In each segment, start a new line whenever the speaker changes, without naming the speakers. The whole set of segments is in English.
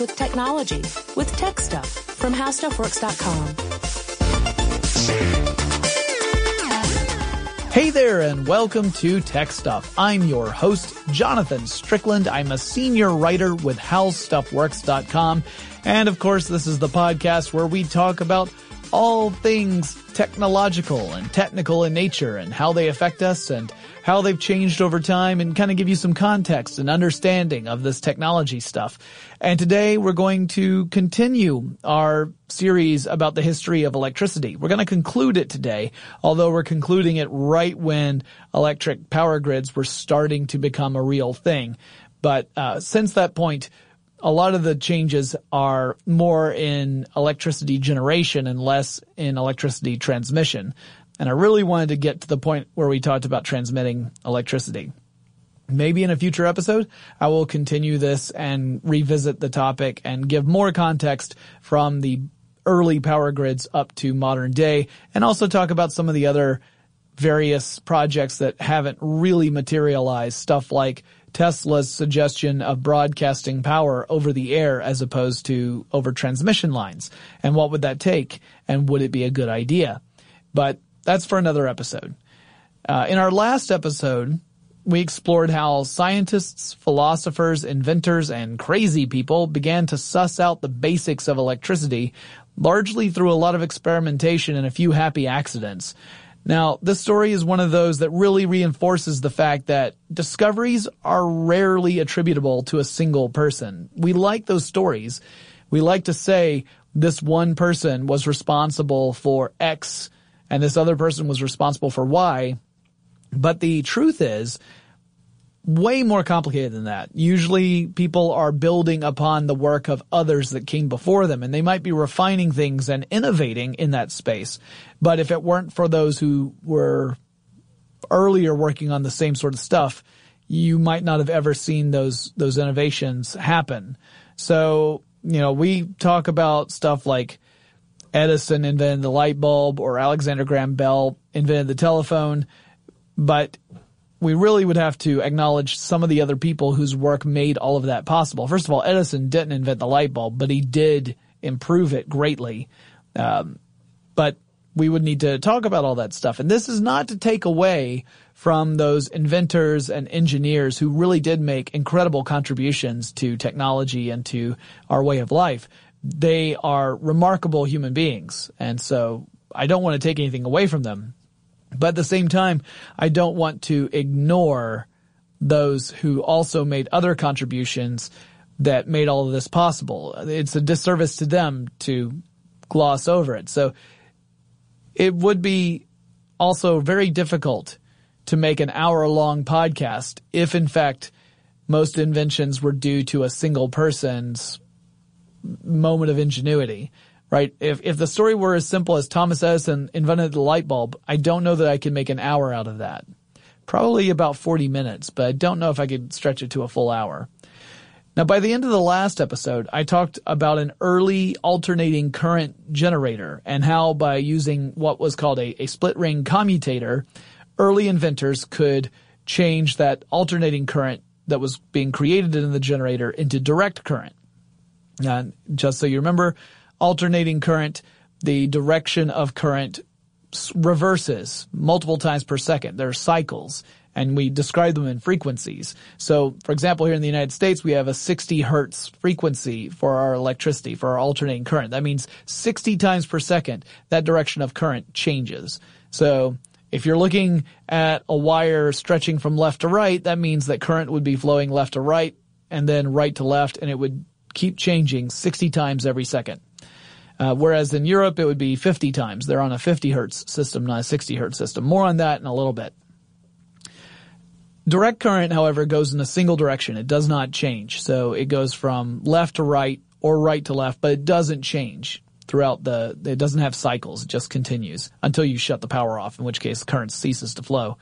with technology with Tech Stuff from HowStuffWorks.com.
Hey there and welcome to Tech Stuff. I'm your host, Jonathan Strickland. I'm a senior writer with HowStuffWorks.com. And of course, this is the podcast where we talk about all things technological and technical in nature and how they affect us and how they've changed over time and kind of give you some context and understanding of this technology stuff. And today we're going to continue our series about the history of electricity. We're going to conclude it today, although we're concluding it right when electric power grids were starting to become a real thing. But uh, since that point, a lot of the changes are more in electricity generation and less in electricity transmission. And I really wanted to get to the point where we talked about transmitting electricity. Maybe in a future episode, I will continue this and revisit the topic and give more context from the early power grids up to modern day and also talk about some of the other various projects that haven't really materialized, stuff like Tesla's suggestion of broadcasting power over the air as opposed to over transmission lines. And what would that take? And would it be a good idea? But that's for another episode. Uh, in our last episode, we explored how scientists, philosophers, inventors, and crazy people began to suss out the basics of electricity, largely through a lot of experimentation and a few happy accidents. Now, this story is one of those that really reinforces the fact that discoveries are rarely attributable to a single person. We like those stories. We like to say this one person was responsible for X and this other person was responsible for Y. But the truth is way more complicated than that. Usually people are building upon the work of others that came before them and they might be refining things and innovating in that space. But if it weren't for those who were earlier working on the same sort of stuff, you might not have ever seen those, those innovations happen. So, you know, we talk about stuff like Edison invented the light bulb or Alexander Graham Bell invented the telephone, but we really would have to acknowledge some of the other people whose work made all of that possible. First of all, Edison didn't invent the light bulb, but he did improve it greatly. Um, but we would need to talk about all that stuff. And this is not to take away from those inventors and engineers who really did make incredible contributions to technology and to our way of life. They are remarkable human beings. And so I don't want to take anything away from them. But at the same time, I don't want to ignore those who also made other contributions that made all of this possible. It's a disservice to them to gloss over it. So it would be also very difficult to make an hour long podcast if in fact most inventions were due to a single person's moment of ingenuity right? If, if the story were as simple as Thomas Edison invented the light bulb, I don't know that I could make an hour out of that. Probably about 40 minutes, but I don't know if I could stretch it to a full hour. Now, by the end of the last episode, I talked about an early alternating current generator and how by using what was called a, a split ring commutator, early inventors could change that alternating current that was being created in the generator into direct current. And just so you remember, alternating current, the direction of current reverses multiple times per second. There are cycles and we describe them in frequencies. So, for example, here in the United States, we have a 60 hertz frequency for our electricity, for our alternating current. That means 60 times per second, that direction of current changes. So, if you're looking at a wire stretching from left to right, that means that current would be flowing left to right and then right to left, and it would keep changing 60 times every second. Uh, whereas in Europe, it would be 50 times. They're on a 50 hertz system, not a 60 hertz system. More on that in a little bit. Direct current, however, goes in a single direction. It does not change. So it goes from left to right or right to left, but it doesn't change throughout the, it doesn't have cycles. It just continues until you shut the power off, in which case current ceases to flow.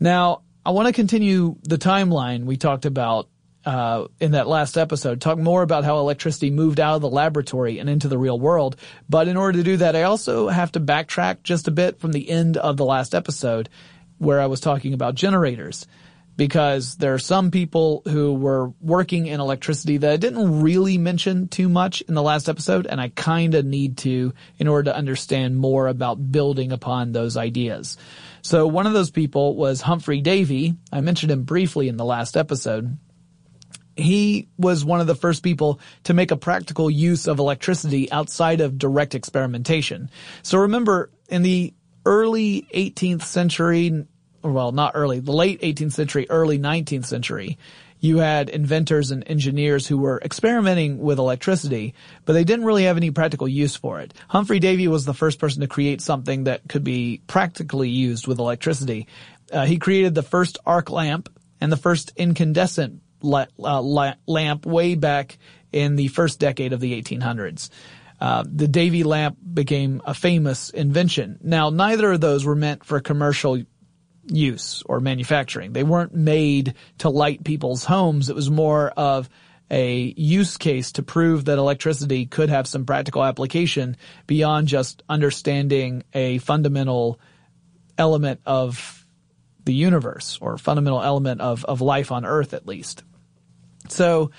Now, I want to continue the timeline we talked about uh, in that last episode, talk more about how electricity moved out of the laboratory and into the real world. But in order to do that, I also have to backtrack just a bit from the end of the last episode where I was talking about generators. because there are some people who were working in electricity that I didn't really mention too much in the last episode, and I kind of need to in order to understand more about building upon those ideas. So one of those people was Humphrey Davy. I mentioned him briefly in the last episode. He was one of the first people to make a practical use of electricity outside of direct experimentation. So remember, in the early 18th century, well, not early, the late 18th century, early 19th century, you had inventors and engineers who were experimenting with electricity, but they didn't really have any practical use for it. Humphrey Davy was the first person to create something that could be practically used with electricity. Uh, he created the first arc lamp and the first incandescent la- uh, la- lamp way back in the first decade of the 1800s. Uh, the Davy lamp became a famous invention. Now, neither of those were meant for commercial use or manufacturing. They weren't made to light people's homes. It was more of a use case to prove that electricity could have some practical application beyond just understanding a fundamental element of the universe or fundamental element of, of life on earth at least. So,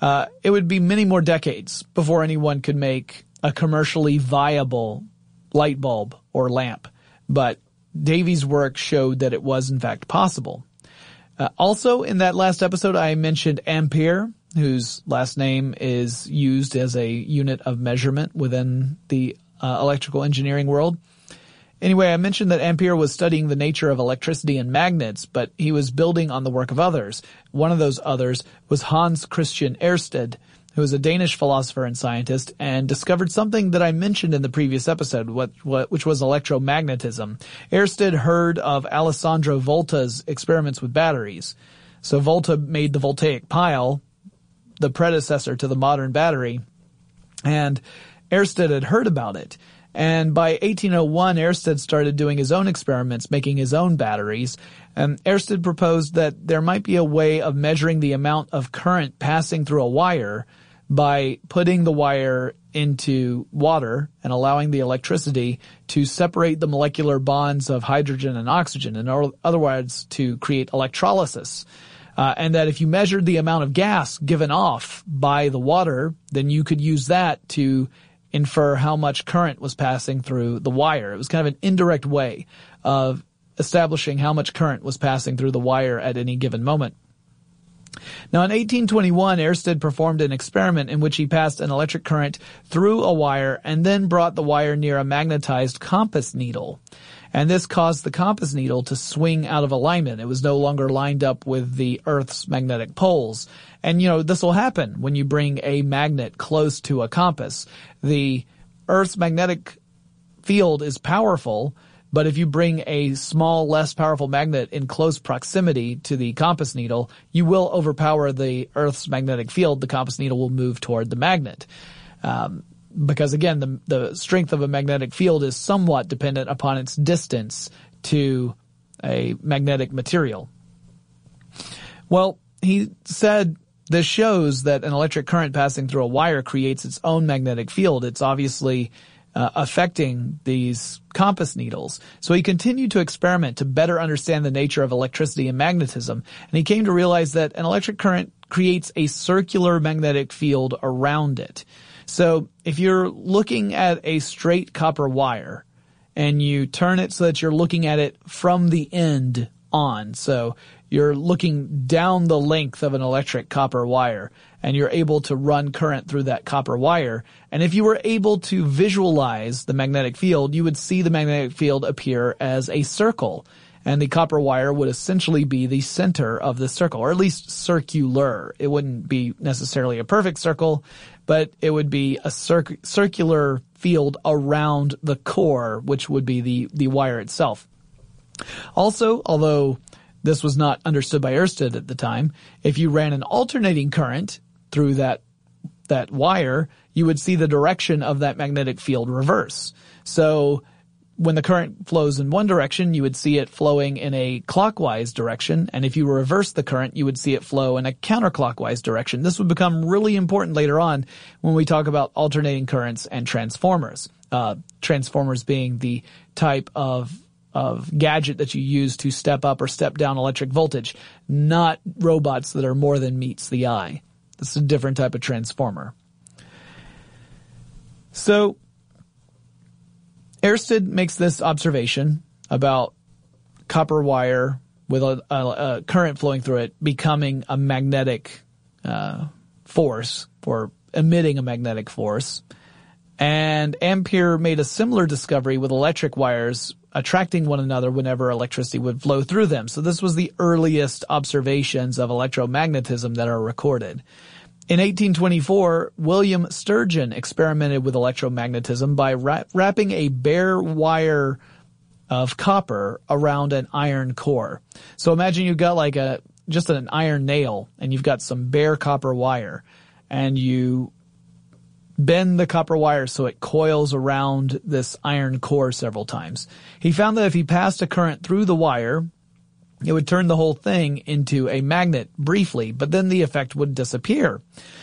uh, it would be many more decades before anyone could make a commercially viable light bulb or lamp. But Davy's work showed that it was in fact possible. Uh, also in that last episode, I mentioned Ampere, whose last name is used as a unit of measurement within the uh, electrical engineering world. Anyway, I mentioned that Ampere was studying the nature of electricity and magnets, but he was building on the work of others. One of those others was Hans Christian Ørsted, who was a Danish philosopher and scientist and discovered something that I mentioned in the previous episode, what, what, which was electromagnetism. Ørsted heard of Alessandro Volta's experiments with batteries. So Volta made the voltaic pile, the predecessor to the modern battery, and Ørsted had heard about it. And by 1801, Ørsted started doing his own experiments, making his own batteries. And Ørsted proposed that there might be a way of measuring the amount of current passing through a wire by putting the wire into water and allowing the electricity to separate the molecular bonds of hydrogen and oxygen, in other words, to create electrolysis. Uh, and that if you measured the amount of gas given off by the water, then you could use that to infer how much current was passing through the wire. It was kind of an indirect way of establishing how much current was passing through the wire at any given moment. Now in 1821, Ørsted performed an experiment in which he passed an electric current through a wire and then brought the wire near a magnetized compass needle. And this caused the compass needle to swing out of alignment. It was no longer lined up with the Earth's magnetic poles. And you know, this will happen when you bring a magnet close to a compass. The Earth's magnetic field is powerful, but if you bring a small, less powerful magnet in close proximity to the compass needle, you will overpower the Earth's magnetic field. The compass needle will move toward the magnet. Um, because again, the, the strength of a magnetic field is somewhat dependent upon its distance to a magnetic material. Well, he said this shows that an electric current passing through a wire creates its own magnetic field. It's obviously uh, affecting these compass needles. So he continued to experiment to better understand the nature of electricity and magnetism, and he came to realize that an electric current creates a circular magnetic field around it. So if you're looking at a straight copper wire and you turn it so that you're looking at it from the end on, so you're looking down the length of an electric copper wire and you're able to run current through that copper wire. And if you were able to visualize the magnetic field, you would see the magnetic field appear as a circle. And the copper wire would essentially be the center of the circle, or at least circular. It wouldn't be necessarily a perfect circle, but it would be a circular field around the core, which would be the, the wire itself. Also, although this was not understood by Ørsted at the time. If you ran an alternating current through that that wire, you would see the direction of that magnetic field reverse. So when the current flows in one direction, you would see it flowing in a clockwise direction. And if you reverse the current, you would see it flow in a counterclockwise direction. This would become really important later on when we talk about alternating currents and transformers. Uh, transformers being the type of of gadget that you use to step up or step down electric voltage, not robots that are more than meets the eye. This is a different type of transformer. So, Oersted makes this observation about copper wire with a, a, a current flowing through it becoming a magnetic uh, force or emitting a magnetic force. And Ampere made a similar discovery with electric wires attracting one another whenever electricity would flow through them. So this was the earliest observations of electromagnetism that are recorded. In 1824, William Sturgeon experimented with electromagnetism by wrap- wrapping a bare wire of copper around an iron core. So imagine you've got like a, just an iron nail and you've got some bare copper wire and you bend the copper wire so it coils around this iron core several times. He found that if he passed a current through the wire, it would turn the whole thing into a magnet briefly, but then the effect would disappear.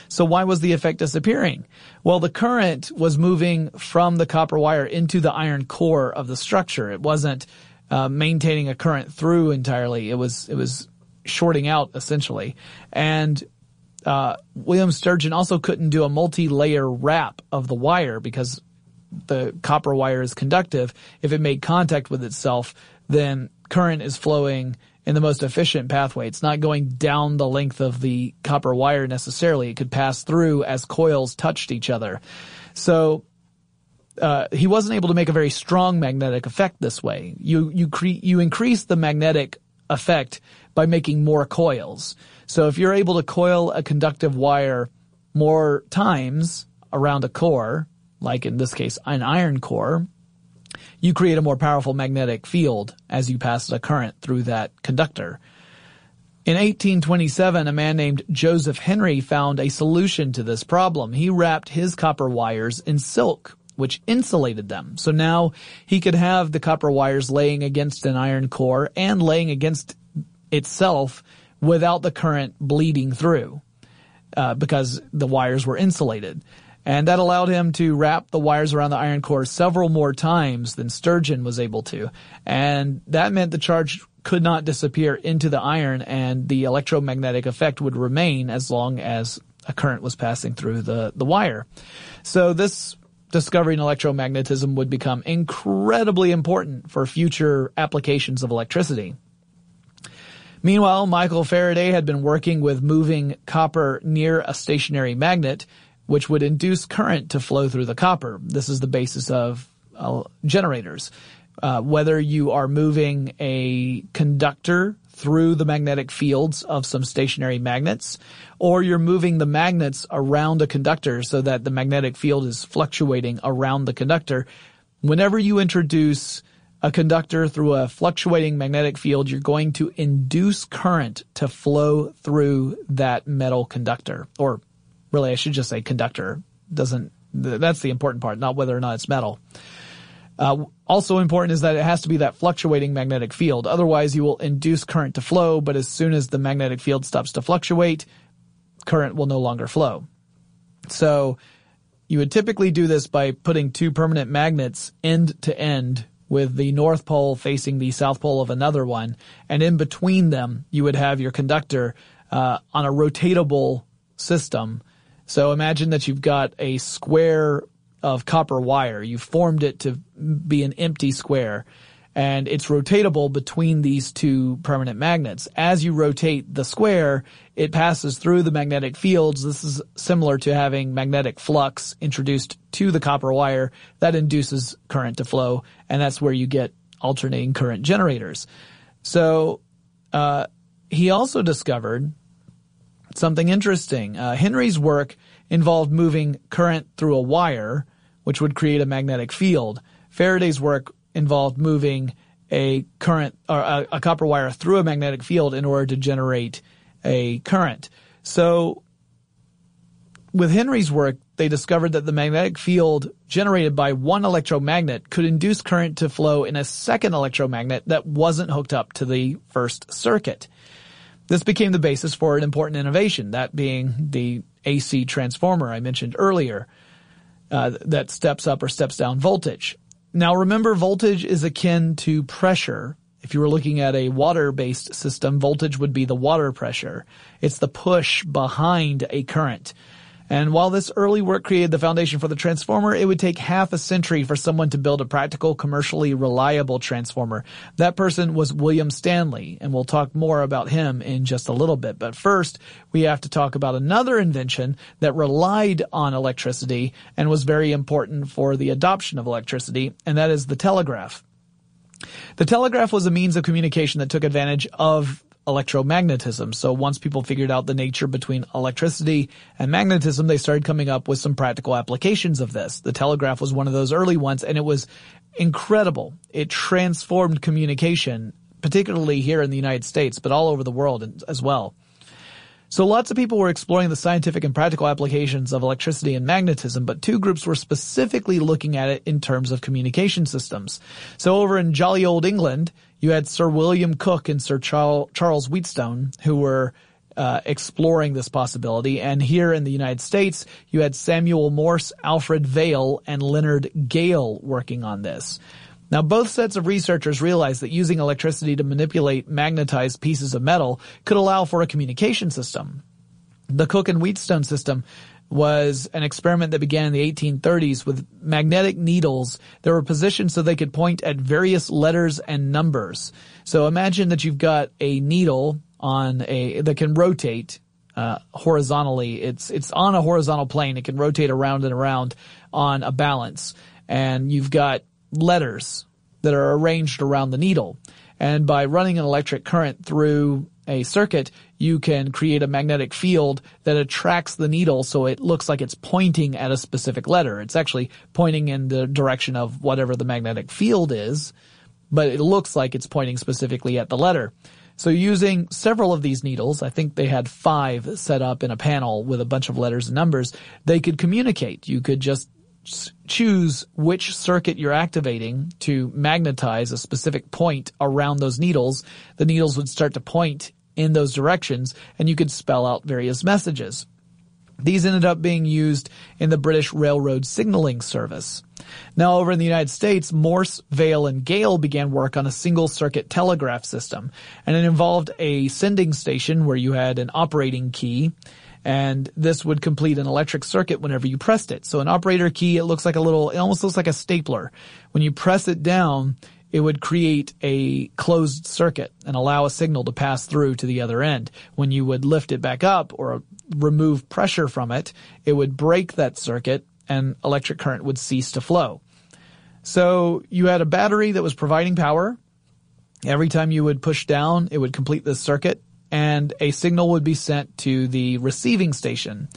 So why was the effect disappearing? Well, the current was moving from the copper wire into the iron core of the structure. It wasn't uh, maintaining a current through entirely. It was it was shorting out essentially, and uh, William Sturgeon also couldn't do a multi-layer wrap of the wire because the copper wire is conductive. If it made contact with itself, then current is flowing in the most efficient pathway. It's not going down the length of the copper wire necessarily. It could pass through as coils touched each other. So uh, he wasn't able to make a very strong magnetic effect this way. You you you increase the magnetic effect by making more coils. So if you're able to coil a conductive wire more times around a core, like in this case an iron core, you create a more powerful magnetic field as you pass a current through that conductor. In 1827, a man named Joseph Henry found a solution to this problem. He wrapped his copper wires in silk, which insulated them. So now he could have the copper wires laying against an iron core and laying against itself without the current bleeding through, uh, because the wires were insulated. And that allowed him to wrap the wires around the iron core several more times than Sturgeon was able to. And that meant the charge could not disappear into the iron and the electromagnetic effect would remain as long as a current was passing through the, the wire. So this discovery in electromagnetism would become incredibly important for future applications of electricity. Meanwhile, Michael Faraday had been working with moving copper near a stationary magnet which would induce current to flow through the copper. This is the basis of uh, generators. Uh, whether you are moving a conductor through the magnetic fields of some stationary magnets, or you're moving the magnets around a conductor so that the magnetic field is fluctuating around the conductor. Whenever you introduce a conductor through a fluctuating magnetic field, you're going to induce current to flow through that metal conductor or really I should just say conductor doesn't, that's the important part, not whether or not it's metal. Uh, also important is that it has to be that fluctuating magnetic field. Otherwise you will induce current to flow, but as soon as the magnetic field stops to fluctuate, current will no longer flow. So you would typically do this by putting two permanent magnets end to end with the north pole facing the south pole of another one, and in between them you would have your conductor uh, on a rotatable system so imagine that you've got a square of copper wire. You've formed it to be an empty square and it's rotatable between these two permanent magnets. As you rotate the square, it passes through the magnetic fields. This is similar to having magnetic flux introduced to the copper wire that induces current to flow, and that's where you get alternating current generators. So, uh, he also discovered something interesting. Uh, Henry's work involved moving current through a wire, which would create a magnetic field. Faraday's work involved moving a current or a, a copper wire through a magnetic field in order to generate a current. So with Henry's work, they discovered that the magnetic field generated by one electromagnet could induce current to flow in a second electromagnet that wasn't hooked up to the first circuit. This became the basis for an important innovation, that being the AC transformer I mentioned earlier, uh, that steps up or steps down voltage. Now remember voltage is akin to pressure. If you were looking at a water-based system, voltage would be the water pressure. It's the push behind a current. And while this early work created the foundation for the transformer, it would take half a century for someone to build a practical, commercially reliable transformer. That person was William Stanley, and we'll talk more about him in just a little bit. But first, we have to talk about another invention that relied on electricity and was very important for the adoption of electricity, and that is the telegraph. The telegraph was a means of communication that took advantage of electromagnetism. So once people figured out the nature between electricity and magnetism, they started coming up with some practical applications of this. The telegraph was one of those early ones and it was incredible. It transformed communication, particularly here in the United States, but all over the world as well. So lots of people were exploring the scientific and practical applications of electricity and magnetism, but two groups were specifically looking at it in terms of communication systems. So over in jolly old England, you had Sir William Cooke and Sir Charles Wheatstone who were uh, exploring this possibility. And here in the United States, you had Samuel Morse, Alfred Vail, and Leonard Gale working on this. Now both sets of researchers realized that using electricity to manipulate magnetized pieces of metal could allow for a communication system. The Cooke and Wheatstone system was an experiment that began in the 1830s with magnetic needles that were positioned so they could point at various letters and numbers. So imagine that you've got a needle on a that can rotate uh, horizontally. It's it's on a horizontal plane. It can rotate around and around on a balance, and you've got letters that are arranged around the needle. And by running an electric current through a circuit, you can create a magnetic field that attracts the needle so it looks like it's pointing at a specific letter. It's actually pointing in the direction of whatever the magnetic field is, but it looks like it's pointing specifically at the letter. So using several of these needles, I think they had five set up in a panel with a bunch of letters and numbers, they could communicate. You could just choose which circuit you're activating to magnetize a specific point around those needles, the needles would start to point in those directions and you could spell out various messages. These ended up being used in the British Railroad Signaling Service. Now over in the United States, Morse, Vail, and Gale began work on a single circuit telegraph system, and it involved a sending station where you had an operating key and this would complete an electric circuit whenever you pressed it. So an operator key, it looks like a little, it almost looks like a stapler. When you press it down, it would create a closed circuit and allow a signal to pass through to the other end. When you would lift it back up or remove pressure from it, it would break that circuit and electric current would cease to flow. So you had a battery that was providing power. Every time you would push down, it would complete this circuit and a signal would be sent to the receiving station.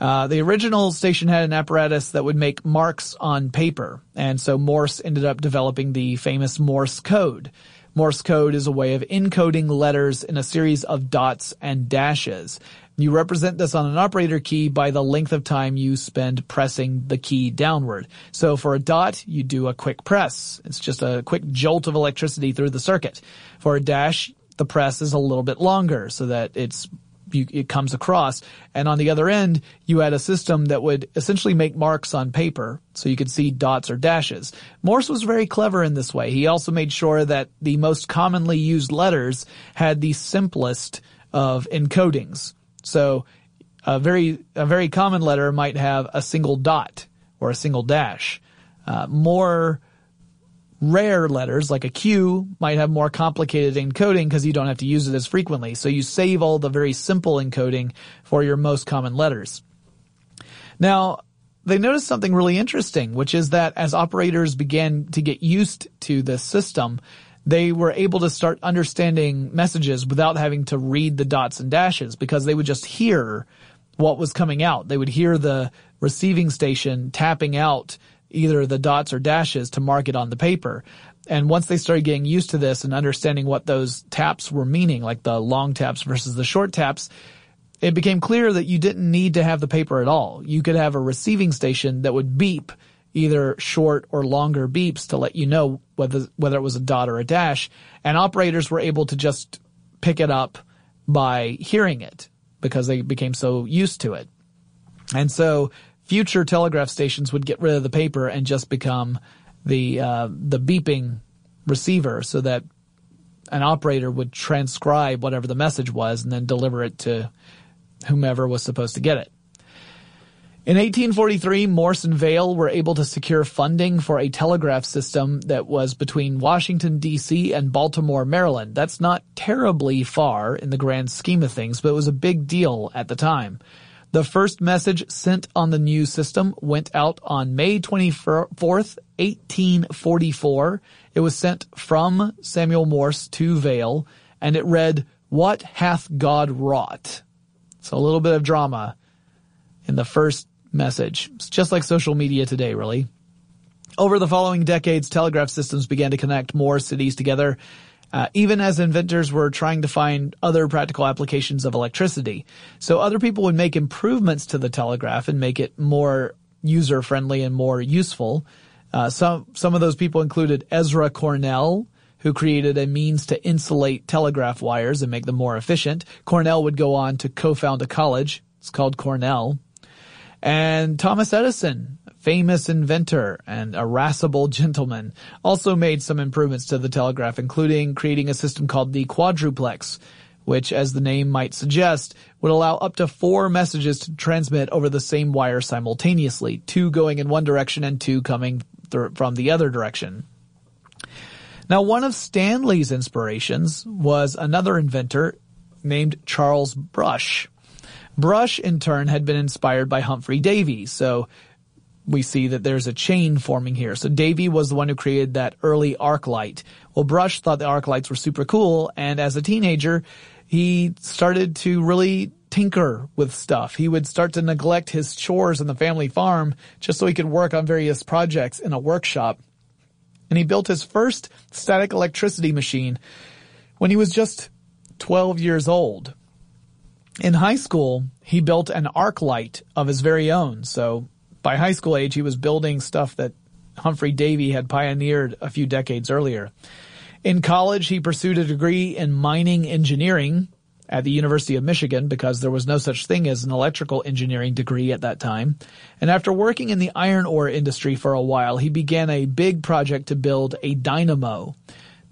Uh, the original station had an apparatus that would make marks on paper, and so Morse ended up developing the famous Morse code. Morse code is a way of encoding letters in a series of dots and dashes. You represent this on an operator key by the length of time you spend pressing the key downward. So for a dot, you do a quick press. It's just a quick jolt of electricity through the circuit. For a dash, the press is a little bit longer so that it's you, it comes across. And on the other end, you had a system that would essentially make marks on paper so you could see dots or dashes. Morse was very clever in this way. He also made sure that the most commonly used letters had the simplest of encodings. So a very, a very common letter might have a single dot or a single dash. Uh, more rare letters like a Q might have more complicated encoding because you don't have to use it as frequently. So you save all the very simple encoding for your most common letters. Now, they noticed something really interesting, which is that as operators began to get used to this system, they were able to start understanding messages without having to read the dots and dashes because they would just hear what was coming out. They would hear the receiving station tapping out either the dots or dashes to mark it on the paper. And once they started getting used to this and understanding what those taps were meaning, like the long taps versus the short taps, it became clear that you didn't need to have the paper at all. You could have a receiving station that would beep either short or longer beeps to let you know whether whether it was a dot or a dash, and operators were able to just pick it up by hearing it because they became so used to it. And so future telegraph stations would get rid of the paper and just become the uh, the beeping receiver so that an operator would transcribe whatever the message was and then deliver it to whomever was supposed to get it. In 1843, Morse and Vail were able to secure funding for a telegraph system that was between Washington, D.C. and Baltimore, Maryland. That's not terribly far in the grand scheme of things, but it was a big deal at the time. The first message sent on the new system went out on May 24th, 1844. It was sent from Samuel Morse to Vail, and it read, What hath God wrought? So a little bit of drama in the first message. It's just like social media today, really. Over the following decades, telegraph systems began to connect more cities together, uh, even as inventors were trying to find other practical applications of electricity. So other people would make improvements to the telegraph and make it more user friendly and more useful. Uh, some some of those people included Ezra Cornell, who created a means to insulate telegraph wires and make them more efficient. Cornell would go on to co-found a college. It's called Cornell. And Thomas Edison, famous inventor and irascible gentleman, also made some improvements to the telegraph, including creating a system called the quadruplex, which, as the name might suggest, would allow up to four messages to transmit over the same wire simultaneously, two going in one direction and two coming th- from the other direction. Now, one of Stanley's inspirations was another inventor named Charles Brush. Brush, in turn, had been inspired by Humphrey Davy, so we see that there's a chain forming here. So Davy was the one who created that early arc light. Well, Brush thought the arc lights were super cool, and as a teenager, he started to really tinker with stuff. He would start to neglect his chores on the family farm just so he could work on various projects in a workshop. And he built his first static electricity machine when he was just 12 years old. In high school, he built an arc light of his very own. So by high school age, he was building stuff that Humphrey Davy had pioneered a few decades earlier. In college, he pursued a degree in mining engineering at the University of Michigan because there was no such thing as an electrical engineering degree at that time. And after working in the iron ore industry for a while, he began a big project to build a dynamo.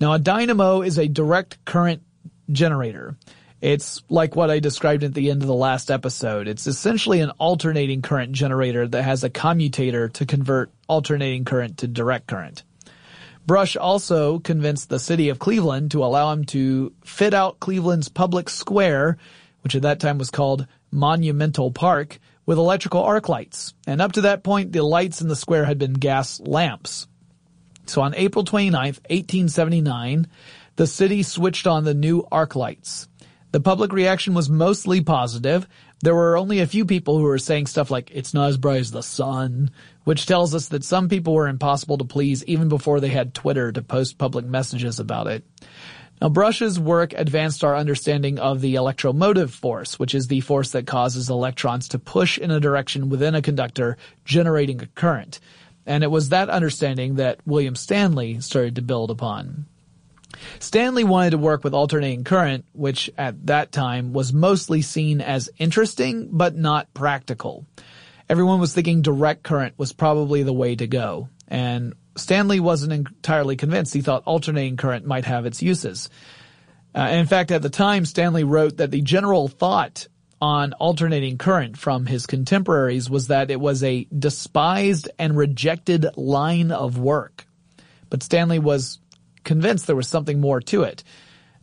Now, a dynamo is a direct current generator. It's like what I described at the end of the last episode. It's essentially an alternating current generator that has a commutator to convert alternating current to direct current. Brush also convinced the city of Cleveland to allow him to fit out Cleveland's public square, which at that time was called Monumental Park, with electrical arc lights. And up to that point, the lights in the square had been gas lamps. So on April 29th, 1879, the city switched on the new arc lights. The public reaction was mostly positive. There were only a few people who were saying stuff like, it's not as bright as the sun, which tells us that some people were impossible to please even before they had Twitter to post public messages about it. Now, Brush's work advanced our understanding of the electromotive force, which is the force that causes electrons to push in a direction within a conductor, generating a current. And it was that understanding that William Stanley started to build upon. Stanley wanted to work with alternating current, which at that time was mostly seen as interesting, but not practical. Everyone was thinking direct current was probably the way to go. And Stanley wasn't entirely convinced. He thought alternating current might have its uses. Uh, in fact, at the time, Stanley wrote that the general thought on alternating current from his contemporaries was that it was a despised and rejected line of work. But Stanley was convinced there was something more to it.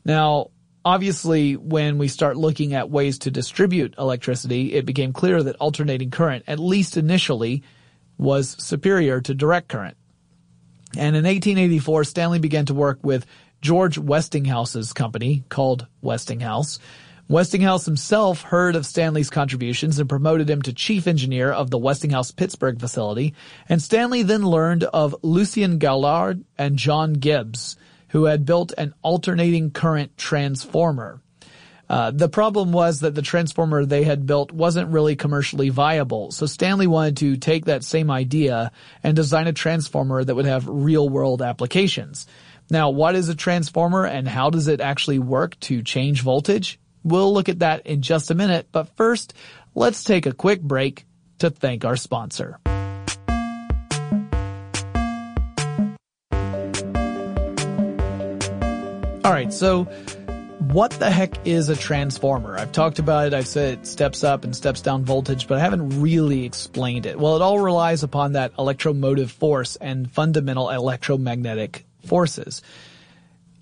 Now, obviously, when we start looking at ways to distribute electricity, it became clear that alternating current, at least initially, was superior to direct current. And in 1884, Stanley began to work with George Westinghouse's company called Westinghouse. Westinghouse himself heard of Stanley's contributions and promoted him to chief engineer of the Westinghouse Pittsburgh facility, and Stanley then learned of Lucien Gaulard and John Gibbs, who had built an alternating current transformer. Uh, the problem was that the transformer they had built wasn't really commercially viable, so Stanley wanted to take that same idea and design a transformer that would have real world applications. Now, what is a transformer and how does it actually work to change voltage? We'll look at that in just a minute, but first, let's take a quick break to thank our sponsor. All right, so what the heck is a transformer? I've talked about it. I've said it steps up and steps down voltage, but I haven't really explained it. Well, it all relies upon that electromotive force and fundamental electromagnetic forces.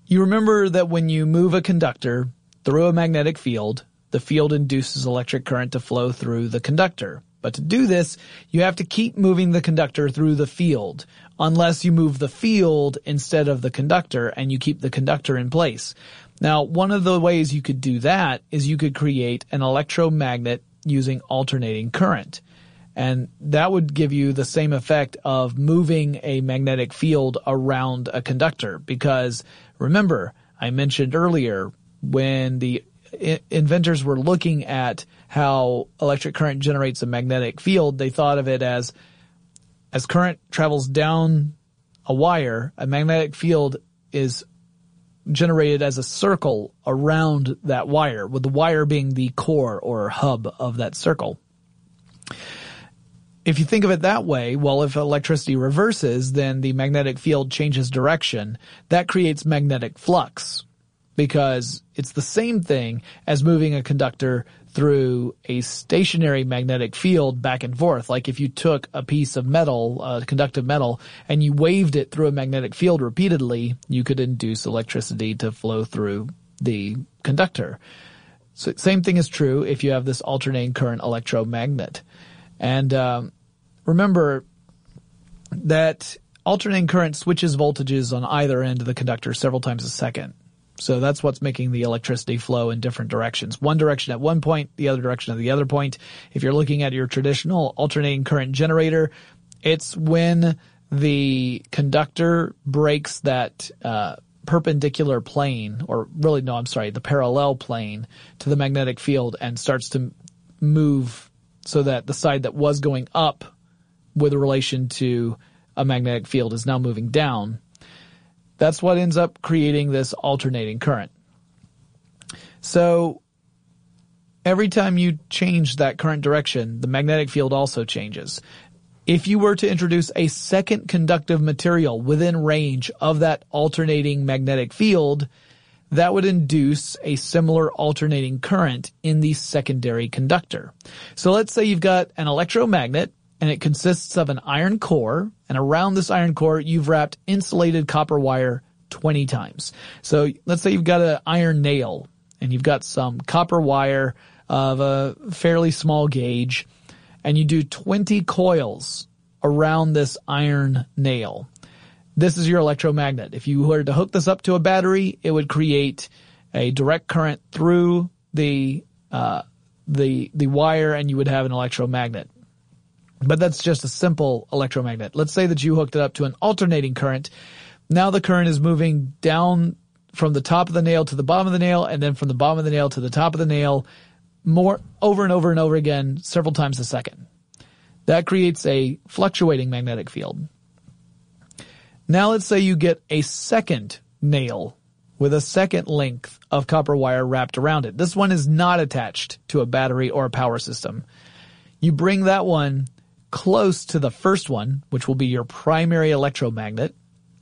You remember that when you move a conductor, through a magnetic field, the field induces electric current to flow through the conductor. But to do this, you have to keep moving the conductor through the field, unless you move the field instead of the conductor and you keep the conductor in place. Now, one of the ways you could do that is you could create an electromagnet using alternating current. And that would give you the same effect of moving a magnetic field around a conductor. Because remember, I mentioned earlier when the inventors were looking at how electric current generates a magnetic field, they thought of it as as current travels down a wire, a magnetic field is generated as a circle around that wire, with the wire being the core or hub of that circle. If you think of it that way, well, if electricity reverses, then the magnetic field changes direction. That creates magnetic flux because it's the same thing as moving a conductor through a stationary magnetic field back and forth. Like if you took a piece of metal, uh, conductive metal, and you waved it through a magnetic field repeatedly, you could induce electricity to flow through the conductor. So same thing is true if you have this alternating current electromagnet. And um, remember that alternating current switches voltages on either end of the conductor several times a second. So that's what's making the electricity flow in different directions. One direction at one point, the other direction at the other point. If you're looking at your traditional alternating current generator, it's when the conductor breaks that uh, perpendicular plane, or really no, I'm sorry, the parallel plane to the magnetic field and starts to move so that the side that was going up with relation to a magnetic field is now moving down that's what ends up creating this alternating current. So every time you change that current direction, the magnetic field also changes. If you were to introduce a second conductive material within range of that alternating magnetic field, that would induce a similar alternating current in the secondary conductor. So let's say you've got an electromagnet and it consists of an iron core, and around this iron core, you've wrapped insulated copper wire 20 times. So let's say you've got an iron nail, and you've got some copper wire of a fairly small gauge, and you do 20 coils around this iron nail. This is your electromagnet. If you were to hook this up to a battery, it would create a direct current through the uh, the the wire, and you would have an electromagnet. But that's just a simple electromagnet. Let's say that you hooked it up to an alternating current. Now the current is moving down from the top of the nail to the bottom of the nail and then from the bottom of the nail to the top of the nail more over and over and over again several times a second. That creates a fluctuating magnetic field. Now let's say you get a second nail with a second length of copper wire wrapped around it. This one is not attached to a battery or a power system. You bring that one close to the first one, which will be your primary electromagnet.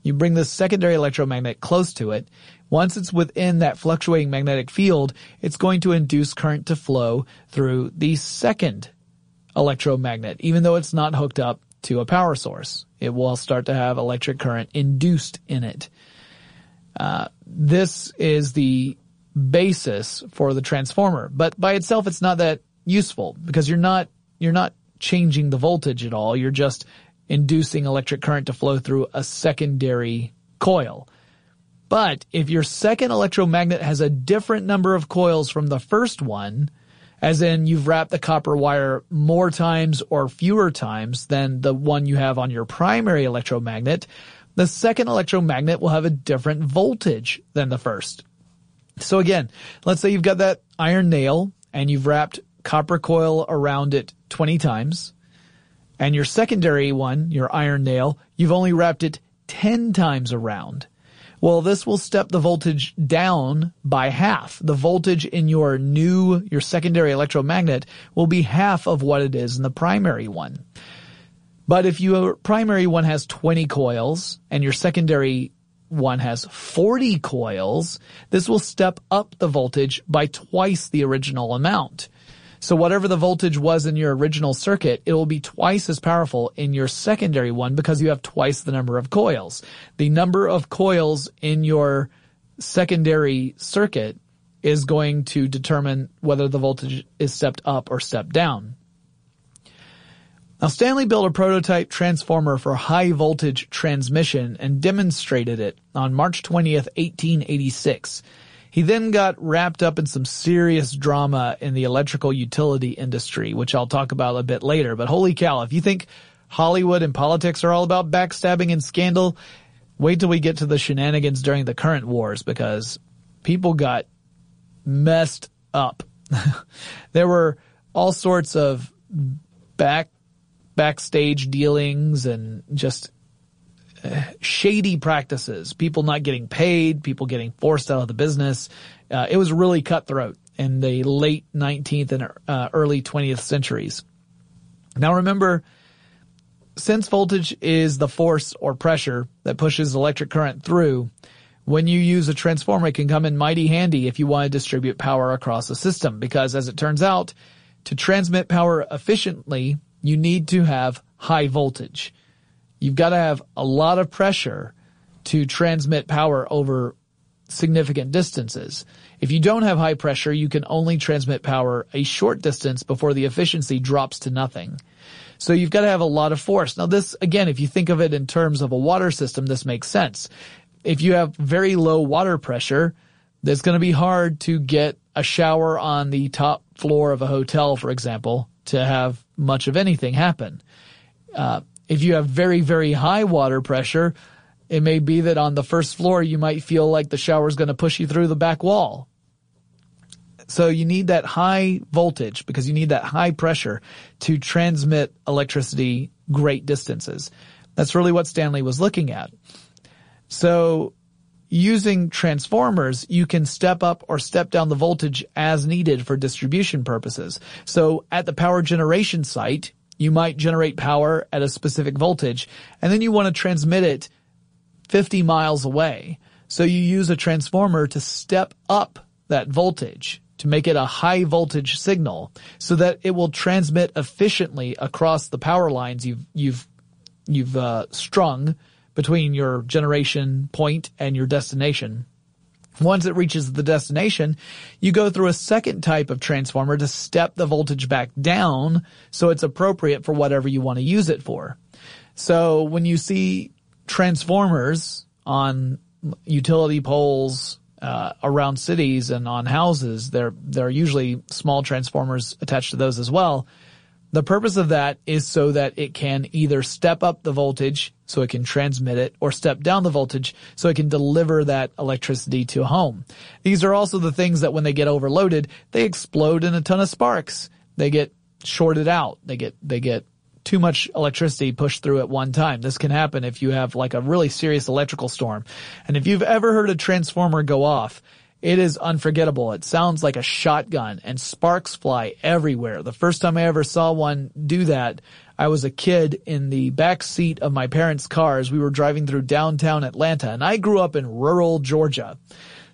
You bring the secondary electromagnet close to it. Once it's within that fluctuating magnetic field, it's going to induce current to flow through the second electromagnet, even though it's not hooked up to a power source. It will start to have electric current induced in it. Uh, this is the basis for the transformer, but by itself, it's not that useful because you're not you're not changing the voltage at all. You're just inducing electric current to flow through a secondary coil. But if your second electromagnet has a different number of coils from the first one, as in you've wrapped the copper wire more times or fewer times than the one you have on your primary electromagnet, the second electromagnet will have a different voltage than the first. So again, let's say you've got that iron nail and you've wrapped copper coil around it 20 times. And your secondary one, your iron nail, you've only wrapped it 10 times around. Well, this will step the voltage down by half. The voltage in your new, your secondary electromagnet will be half of what it is in the primary one. But if your primary one has 20 coils and your secondary one has 40 coils, this will step up the voltage by twice the original amount. So whatever the voltage was in your original circuit, it will be twice as powerful in your secondary one because you have twice the number of coils. The number of coils in your secondary circuit is going to determine whether the voltage is stepped up or stepped down. Now Stanley built a prototype transformer for high voltage transmission and demonstrated it on March 20th, 1886. He then got wrapped up in some serious drama in the electrical utility industry, which I'll talk about a bit later. But holy cow, if you think Hollywood and politics are all about backstabbing and scandal, wait till we get to the shenanigans during the current wars because people got messed up. there were all sorts of back backstage dealings and just shady practices, people not getting paid, people getting forced out of the business. Uh, it was really cutthroat in the late 19th and uh, early 20th centuries. Now remember, since voltage is the force or pressure that pushes electric current through, when you use a transformer, it can come in mighty handy if you want to distribute power across a system because as it turns out, to transmit power efficiently, you need to have high voltage. You've got to have a lot of pressure to transmit power over significant distances. If you don't have high pressure, you can only transmit power a short distance before the efficiency drops to nothing. So you've got to have a lot of force. Now this, again, if you think of it in terms of a water system, this makes sense. If you have very low water pressure, it's going to be hard to get a shower on the top floor of a hotel, for example, to have much of anything happen. Uh, if you have very, very high water pressure, it may be that on the first floor you might feel like the shower is going to push you through the back wall. So you need that high voltage because you need that high pressure to transmit electricity great distances. That's really what Stanley was looking at. So using transformers, you can step up or step down the voltage as needed for distribution purposes. So at the power generation site, you might generate power at a specific voltage and then you want to transmit it 50 miles away. So you use a transformer to step up that voltage to make it a high voltage signal so that it will transmit efficiently across the power lines you've, you've, you've, uh, strung between your generation point and your destination. Once it reaches the destination, you go through a second type of transformer to step the voltage back down so it's appropriate for whatever you want to use it for. So when you see transformers on utility poles uh, around cities and on houses, there there are usually small transformers attached to those as well. The purpose of that is so that it can either step up the voltage so it can transmit it or step down the voltage so it can deliver that electricity to a home. These are also the things that when they get overloaded, they explode in a ton of sparks. They get shorted out. They get, they get too much electricity pushed through at one time. This can happen if you have like a really serious electrical storm. And if you've ever heard a transformer go off, it is unforgettable. It sounds like a shotgun and sparks fly everywhere. The first time I ever saw one do that, I was a kid in the back seat of my parents' cars. We were driving through downtown Atlanta and I grew up in rural Georgia.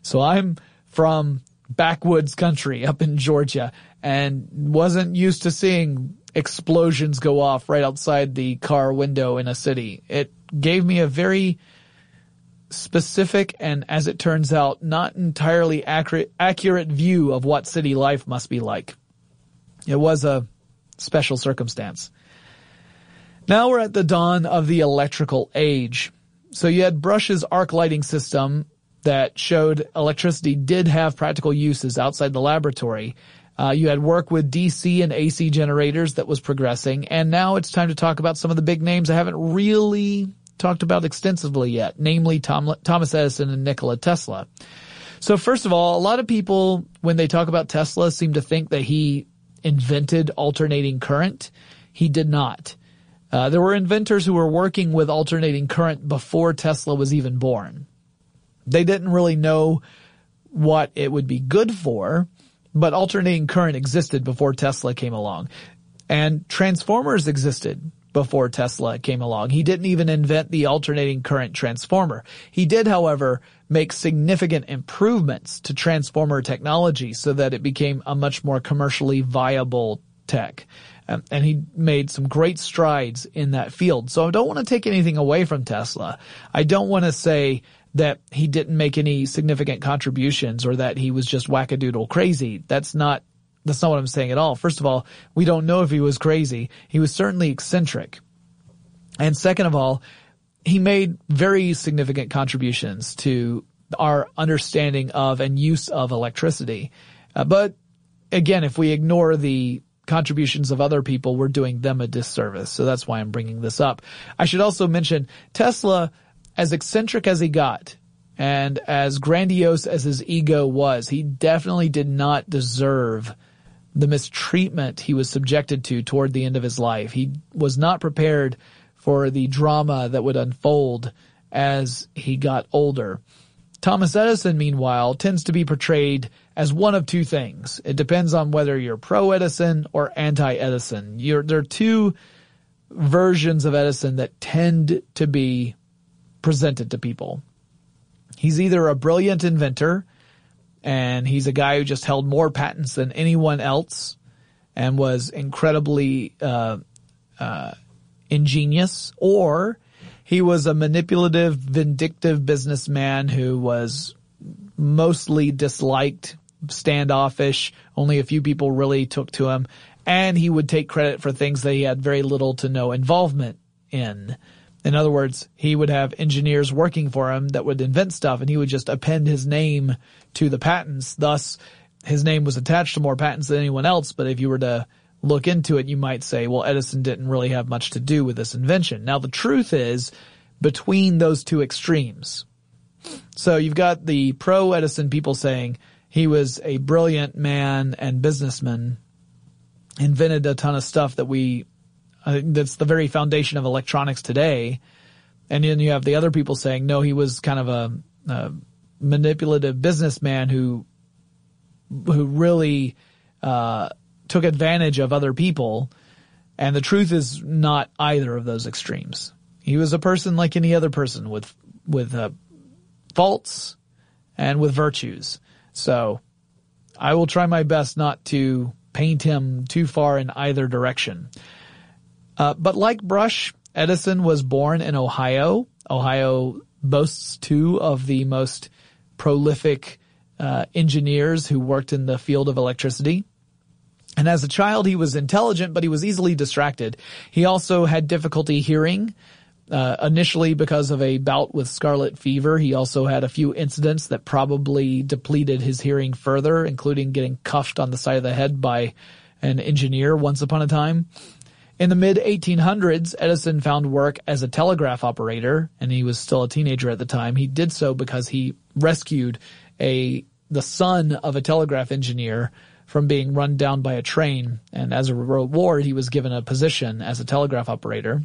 So I'm from backwoods country up in Georgia and wasn't used to seeing explosions go off right outside the car window in a city. It gave me a very specific and, as it turns out, not entirely accurate, accurate view of what city life must be like. It was a special circumstance. Now we're at the dawn of the electrical age. So you had Brush's arc lighting system that showed electricity did have practical uses outside the laboratory. Uh, you had work with DC and AC generators that was progressing, and now it's time to talk about some of the big names I haven't really talked about extensively yet, namely Tom, Thomas Edison and Nikola Tesla. So first of all, a lot of people, when they talk about Tesla, seem to think that he invented alternating current. He did not. Uh, there were inventors who were working with alternating current before Tesla was even born. They didn't really know what it would be good for, but alternating current existed before Tesla came along. And transformers existed before Tesla came along. He didn't even invent the alternating current transformer. He did, however, make significant improvements to transformer technology so that it became a much more commercially viable tech. And he made some great strides in that field. So I don't want to take anything away from Tesla. I don't want to say that he didn't make any significant contributions or that he was just wackadoodle crazy. That's not that's not what I'm saying at all. First of all, we don't know if he was crazy. He was certainly eccentric. And second of all, he made very significant contributions to our understanding of and use of electricity. Uh, but again, if we ignore the contributions of other people, we're doing them a disservice. So that's why I'm bringing this up. I should also mention Tesla, as eccentric as he got, and as grandiose as his ego was, he definitely did not deserve the mistreatment he was subjected to toward the end of his life. He was not prepared for the drama that would unfold as he got older. Thomas Edison, meanwhile, tends to be portrayed as one of two things. It depends on whether you're pro Edison or anti Edison. There are two versions of Edison that tend to be presented to people. He's either a brilliant inventor and he's a guy who just held more patents than anyone else and was incredibly uh, uh, ingenious, or he was a manipulative, vindictive businessman who was mostly disliked, standoffish. Only a few people really took to him, and he would take credit for things that he had very little to no involvement in. In other words, he would have engineers working for him that would invent stuff and he would just append his name to the patents. Thus, his name was attached to more patents than anyone else. But if you were to look into it, you might say, well, Edison didn't really have much to do with this invention. Now, the truth is between those two extremes. So you've got the pro Edison people saying he was a brilliant man and businessman, invented a ton of stuff that we that's the very foundation of electronics today. And then you have the other people saying, no, he was kind of a, a manipulative businessman who, who really, uh, took advantage of other people. And the truth is not either of those extremes. He was a person like any other person with, with, uh, faults and with virtues. So I will try my best not to paint him too far in either direction. Uh, but like Brush, Edison was born in Ohio. Ohio boasts two of the most prolific uh, engineers who worked in the field of electricity. And as a child, he was intelligent, but he was easily distracted. He also had difficulty hearing. Uh, initially because of a bout with scarlet fever. He also had a few incidents that probably depleted his hearing further, including getting cuffed on the side of the head by an engineer once upon a time. In the mid 1800s, Edison found work as a telegraph operator, and he was still a teenager at the time. He did so because he rescued a the son of a telegraph engineer from being run down by a train, and as a reward, he was given a position as a telegraph operator.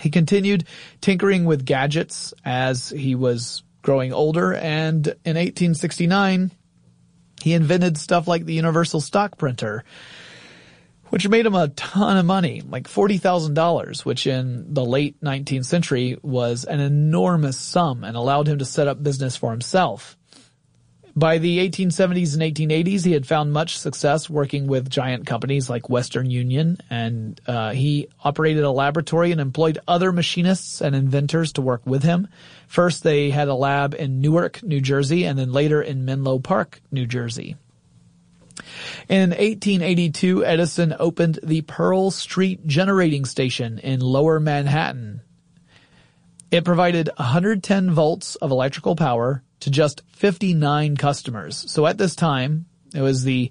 He continued tinkering with gadgets as he was growing older, and in 1869, he invented stuff like the universal stock printer which made him a ton of money, like $40,000, which in the late 19th century was an enormous sum and allowed him to set up business for himself. By the 1870s and 1880s, he had found much success working with giant companies like Western Union, and uh, he operated a laboratory and employed other machinists and inventors to work with him. First, they had a lab in Newark, New Jersey, and then later in Menlo Park, New Jersey. In 1882, Edison opened the Pearl Street Generating Station in Lower Manhattan. It provided 110 volts of electrical power to just 59 customers. So at this time, it was the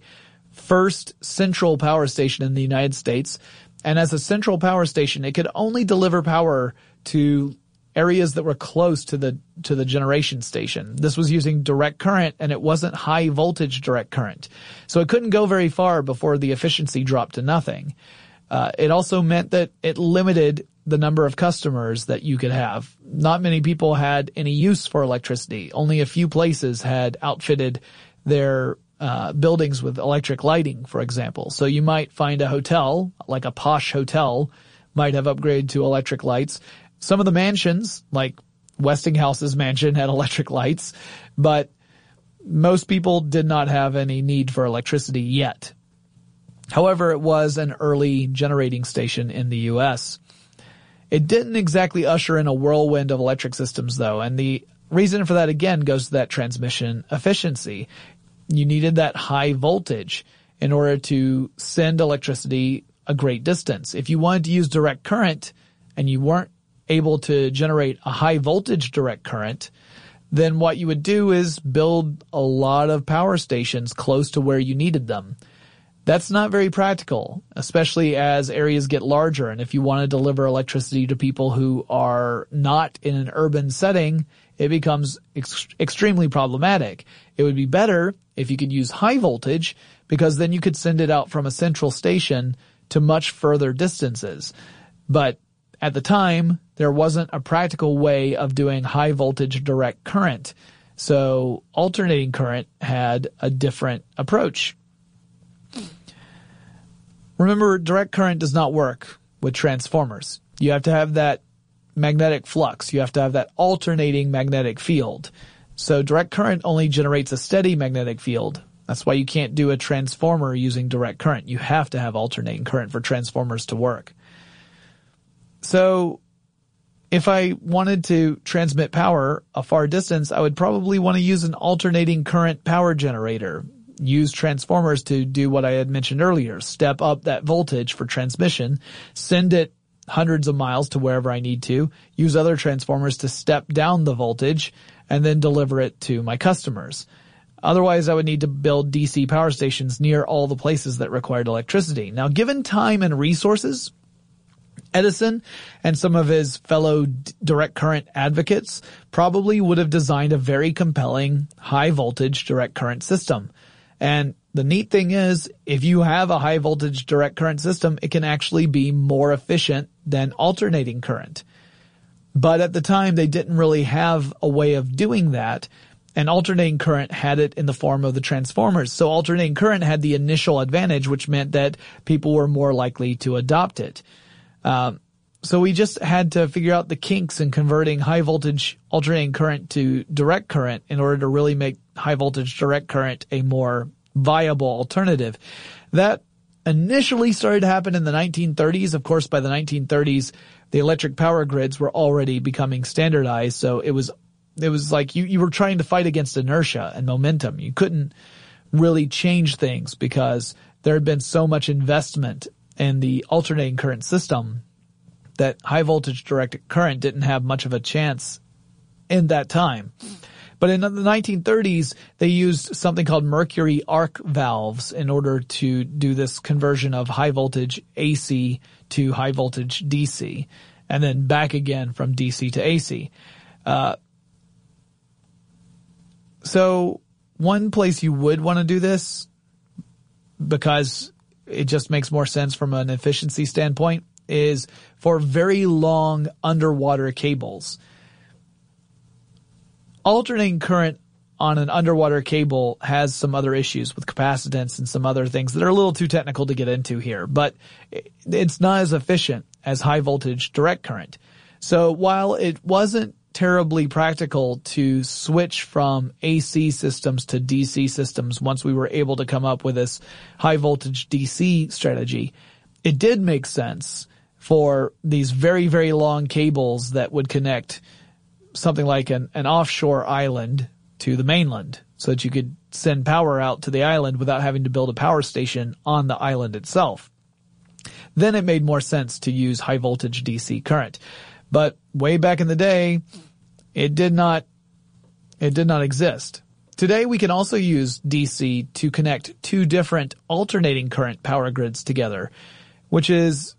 first central power station in the United States. And as a central power station, it could only deliver power to areas that were close to the to the generation station. This was using direct current and it wasn't high voltage direct current. So it couldn't go very far before the efficiency dropped to nothing. Uh, it also meant that it limited the number of customers that you could have. Not many people had any use for electricity. Only a few places had outfitted their uh, buildings with electric lighting, for example. So you might find a hotel, like a posh hotel, might have upgraded to electric lights. Some of the mansions, like Westinghouse's mansion had electric lights, but most people did not have any need for electricity yet. However, it was an early generating station in the US. It didn't exactly usher in a whirlwind of electric systems though, and the reason for that again goes to that transmission efficiency. You needed that high voltage in order to send electricity a great distance. If you wanted to use direct current and you weren't able to generate a high voltage direct current, then what you would do is build a lot of power stations close to where you needed them. That's not very practical, especially as areas get larger. And if you want to deliver electricity to people who are not in an urban setting, it becomes ex- extremely problematic. It would be better if you could use high voltage because then you could send it out from a central station to much further distances. But at the time, there wasn't a practical way of doing high voltage direct current. So alternating current had a different approach. Remember, direct current does not work with transformers. You have to have that magnetic flux. You have to have that alternating magnetic field. So direct current only generates a steady magnetic field. That's why you can't do a transformer using direct current. You have to have alternating current for transformers to work. So if I wanted to transmit power a far distance, I would probably want to use an alternating current power generator use transformers to do what I had mentioned earlier, step up that voltage for transmission, send it hundreds of miles to wherever I need to, use other transformers to step down the voltage, and then deliver it to my customers. Otherwise, I would need to build DC power stations near all the places that required electricity. Now, given time and resources, Edison and some of his fellow direct current advocates probably would have designed a very compelling high voltage direct current system. And the neat thing is, if you have a high voltage direct current system, it can actually be more efficient than alternating current. But at the time, they didn't really have a way of doing that. And alternating current had it in the form of the transformers. So alternating current had the initial advantage, which meant that people were more likely to adopt it. Um, so we just had to figure out the kinks in converting high voltage alternating current to direct current in order to really make high voltage direct current a more viable alternative. That initially started to happen in the 1930s. Of course, by the 1930s, the electric power grids were already becoming standardized. So it was, it was like you, you were trying to fight against inertia and momentum. You couldn't really change things because there had been so much investment in the alternating current system that high voltage direct current didn't have much of a chance in that time. But in the 1930s, they used something called mercury arc valves in order to do this conversion of high voltage AC to high voltage DC, and then back again from DC to AC. Uh, so one place you would want to do this, because it just makes more sense from an efficiency standpoint, is for very long underwater cables. Alternating current on an underwater cable has some other issues with capacitance and some other things that are a little too technical to get into here, but it's not as efficient as high voltage direct current. So while it wasn't terribly practical to switch from AC systems to DC systems once we were able to come up with this high voltage DC strategy, it did make sense for these very, very long cables that would connect something like an, an offshore island to the mainland so that you could send power out to the island without having to build a power station on the island itself. Then it made more sense to use high voltage DC current. But way back in the day, it did not, it did not exist. Today we can also use DC to connect two different alternating current power grids together, which is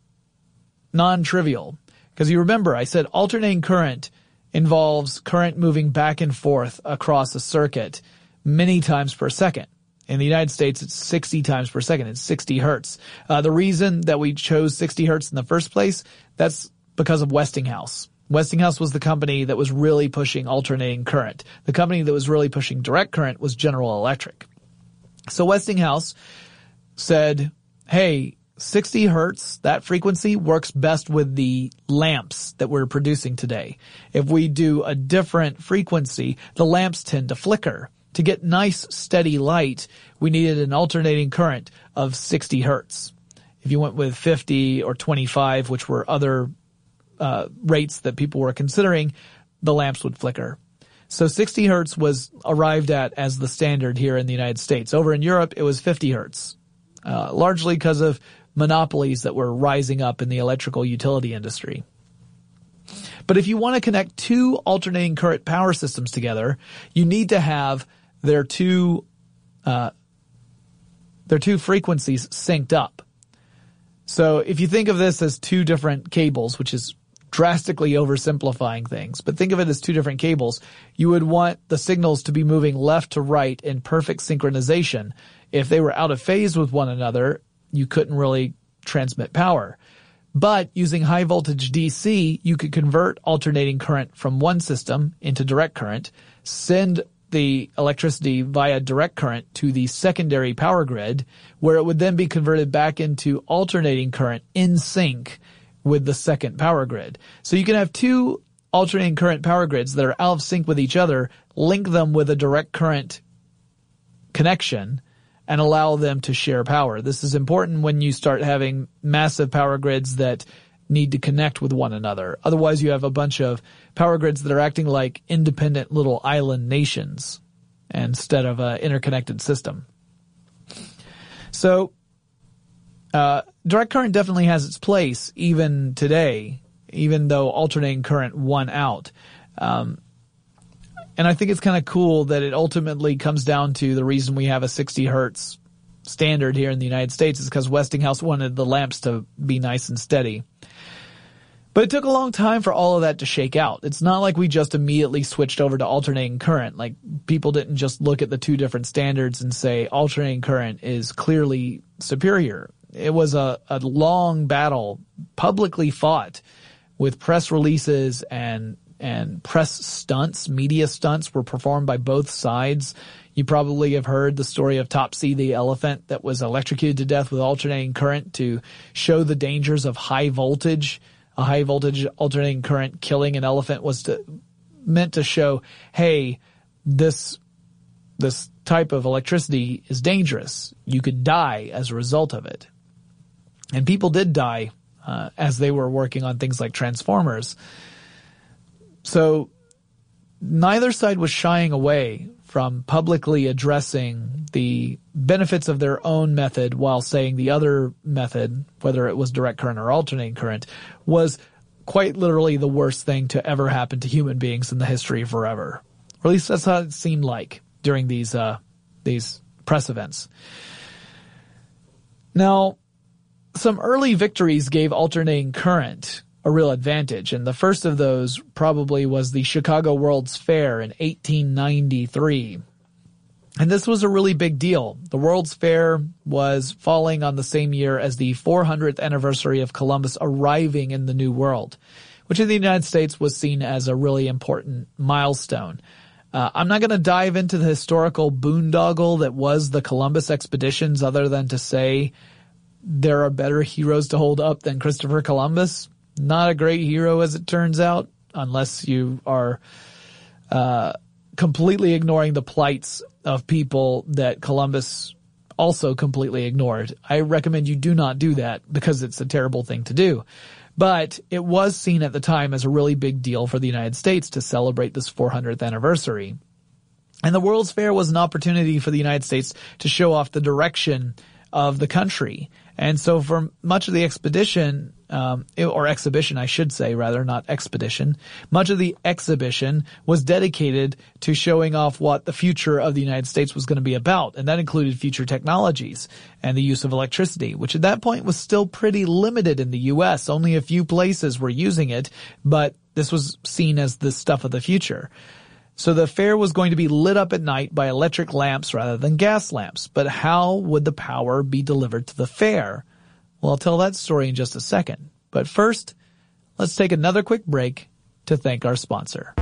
non-trivial. Because you remember, I said alternating current involves current moving back and forth across a circuit many times per second. In the United States, it's 60 times per second. It's 60 hertz. Uh, the reason that we chose 60 hertz in the first place, that's because of Westinghouse. Westinghouse was the company that was really pushing alternating current. The company that was really pushing direct current was General Electric. So Westinghouse said, hey, 60 hertz, that frequency works best with the lamps that we're producing today. If we do a different frequency, the lamps tend to flicker. To get nice steady light, we needed an alternating current of 60 hertz. If you went with 50 or 25, which were other uh, rates that people were considering, the lamps would flicker. So 60 hertz was arrived at as the standard here in the United States. Over in Europe, it was 50 hertz, uh, largely because of monopolies that were rising up in the electrical utility industry. But if you want to connect two alternating current power systems together, you need to have their two uh, their two frequencies synced up. So if you think of this as two different cables, which is drastically oversimplifying things, but think of it as two different cables, you would want the signals to be moving left to right in perfect synchronization. If they were out of phase with one another, you couldn't really transmit power. But using high voltage DC, you could convert alternating current from one system into direct current, send the electricity via direct current to the secondary power grid, where it would then be converted back into alternating current in sync with the second power grid. So you can have two alternating current power grids that are out of sync with each other, link them with a direct current connection, and allow them to share power. This is important when you start having massive power grids that need to connect with one another. Otherwise you have a bunch of power grids that are acting like independent little island nations instead of an interconnected system. So, uh, direct current definitely has its place even today, even though alternating current won out. Um, and I think it's kind of cool that it ultimately comes down to the reason we have a 60 hertz standard here in the United States is because Westinghouse wanted the lamps to be nice and steady. But it took a long time for all of that to shake out. It's not like we just immediately switched over to alternating current. Like people didn't just look at the two different standards and say alternating current is clearly superior. It was a, a long battle, publicly fought with press releases and and press stunts, media stunts were performed by both sides. You probably have heard the story of Topsy the elephant that was electrocuted to death with alternating current to show the dangers of high voltage. A high voltage alternating current killing an elephant was to, meant to show, hey, this, this type of electricity is dangerous. You could die as a result of it. And people did die uh, as they were working on things like transformers. So neither side was shying away from publicly addressing the benefits of their own method while saying the other method, whether it was direct current or alternating current, was quite literally the worst thing to ever happen to human beings in the history forever. Or at least that's how it seemed like during these, uh, these press events. Now, some early victories gave alternating current a real advantage. And the first of those probably was the Chicago World's Fair in 1893. And this was a really big deal. The World's Fair was falling on the same year as the 400th anniversary of Columbus arriving in the New World, which in the United States was seen as a really important milestone. Uh, I'm not going to dive into the historical boondoggle that was the Columbus expeditions other than to say there are better heroes to hold up than Christopher Columbus not a great hero as it turns out, unless you are uh, completely ignoring the plights of people that Columbus also completely ignored. I recommend you do not do that because it's a terrible thing to do. But it was seen at the time as a really big deal for the United States to celebrate this 400th anniversary. And the World's Fair was an opportunity for the United States to show off the direction of the country. And so for much of the expedition, um, or exhibition, I should say, rather, not expedition. Much of the exhibition was dedicated to showing off what the future of the United States was going to be about, and that included future technologies and the use of electricity, which at that point was still pretty limited in the U.S. Only a few places were using it, but this was seen as the stuff of the future. So the fair was going to be lit up at night by electric lamps rather than gas lamps. But how would the power be delivered to the fair? Well, I'll tell that story in just a second. But first, let's take another quick break to thank our sponsor.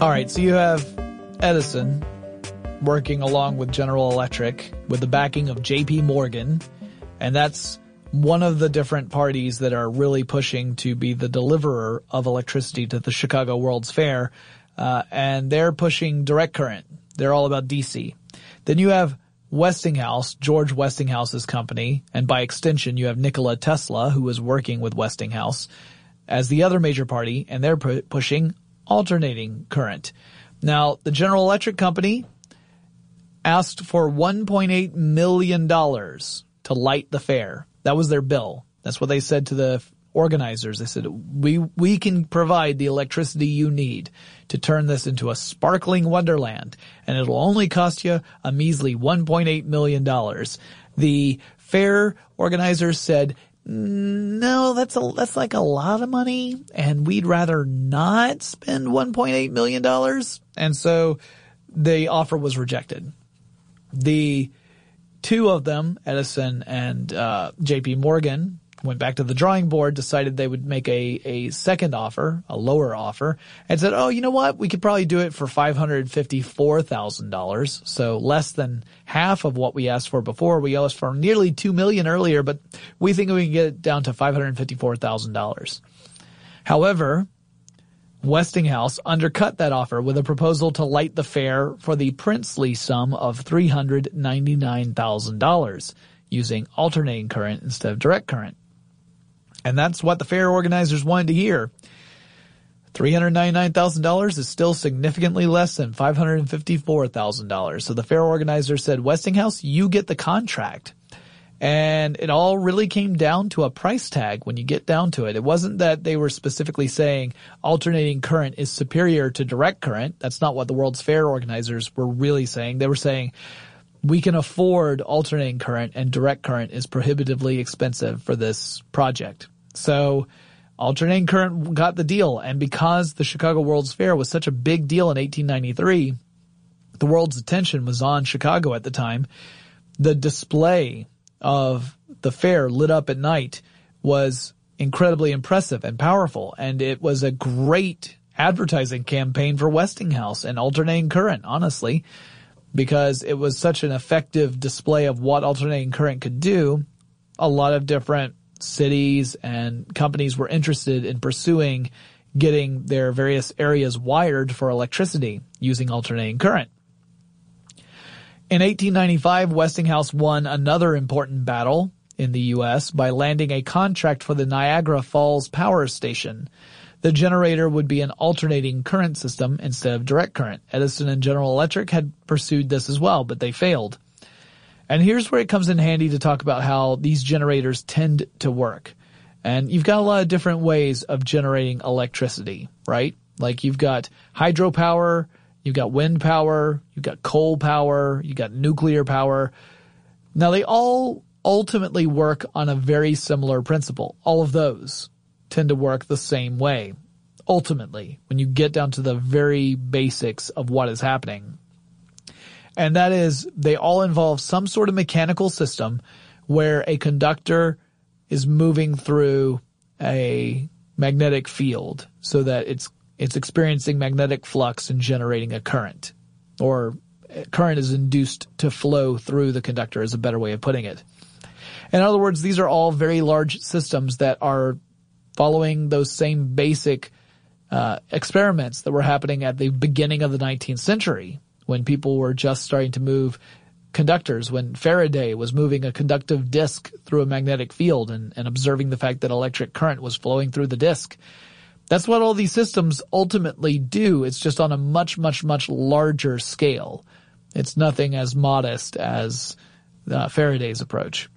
All right, so you have Edison working along with General Electric with the backing of JP Morgan. And that's one of the different parties that are really pushing to be the deliverer of electricity to the Chicago World's Fair. Uh, and they're pushing direct current. They're all about DC. Then you have Westinghouse, George Westinghouse's company, and by extension you have Nikola Tesla, who was working with Westinghouse as the other major party, and they're pu- pushing alternating current. Now, the General Electric company asked for $1.8 million to light the fair. That was their bill. That's what they said to the organizers. They said, we, we can provide the electricity you need to turn this into a sparkling wonderland and it'll only cost you a measly $1.8 million. The fair organizers said, no, that's a, that's like a lot of money and we'd rather not spend $1.8 million. And so the offer was rejected. The two of them, Edison and uh, J.P. Morgan, went back to the drawing board, decided they would make a, a second offer, a lower offer, and said, oh, you know what? We could probably do it for $554,000. So less than half of what we asked for before. We asked for nearly 2 million earlier, but we think we can get it down to $554,000. However, Westinghouse undercut that offer with a proposal to light the fair for the princely sum of $399,000 using alternating current instead of direct current. And that's what the fair organizers wanted to hear. $399,000 is still significantly less than $554,000. So the fair organizer said, Westinghouse, you get the contract. And it all really came down to a price tag when you get down to it. It wasn't that they were specifically saying alternating current is superior to direct current. That's not what the World's Fair organizers were really saying. They were saying we can afford alternating current and direct current is prohibitively expensive for this project. So alternating current got the deal. And because the Chicago World's Fair was such a big deal in 1893, the world's attention was on Chicago at the time. The display of the fair lit up at night was incredibly impressive and powerful. And it was a great advertising campaign for Westinghouse and alternating current, honestly, because it was such an effective display of what alternating current could do. A lot of different cities and companies were interested in pursuing getting their various areas wired for electricity using alternating current. In 1895, Westinghouse won another important battle in the U.S. by landing a contract for the Niagara Falls Power Station. The generator would be an alternating current system instead of direct current. Edison and General Electric had pursued this as well, but they failed. And here's where it comes in handy to talk about how these generators tend to work. And you've got a lot of different ways of generating electricity, right? Like you've got hydropower, You've got wind power, you've got coal power, you've got nuclear power. Now they all ultimately work on a very similar principle. All of those tend to work the same way. Ultimately, when you get down to the very basics of what is happening. And that is, they all involve some sort of mechanical system where a conductor is moving through a magnetic field so that it's it's experiencing magnetic flux and generating a current. Or current is induced to flow through the conductor is a better way of putting it. In other words, these are all very large systems that are following those same basic uh, experiments that were happening at the beginning of the 19th century when people were just starting to move conductors, when Faraday was moving a conductive disk through a magnetic field and, and observing the fact that electric current was flowing through the disk. That's what all these systems ultimately do. It's just on a much, much, much larger scale. It's nothing as modest as uh, Faraday's approach.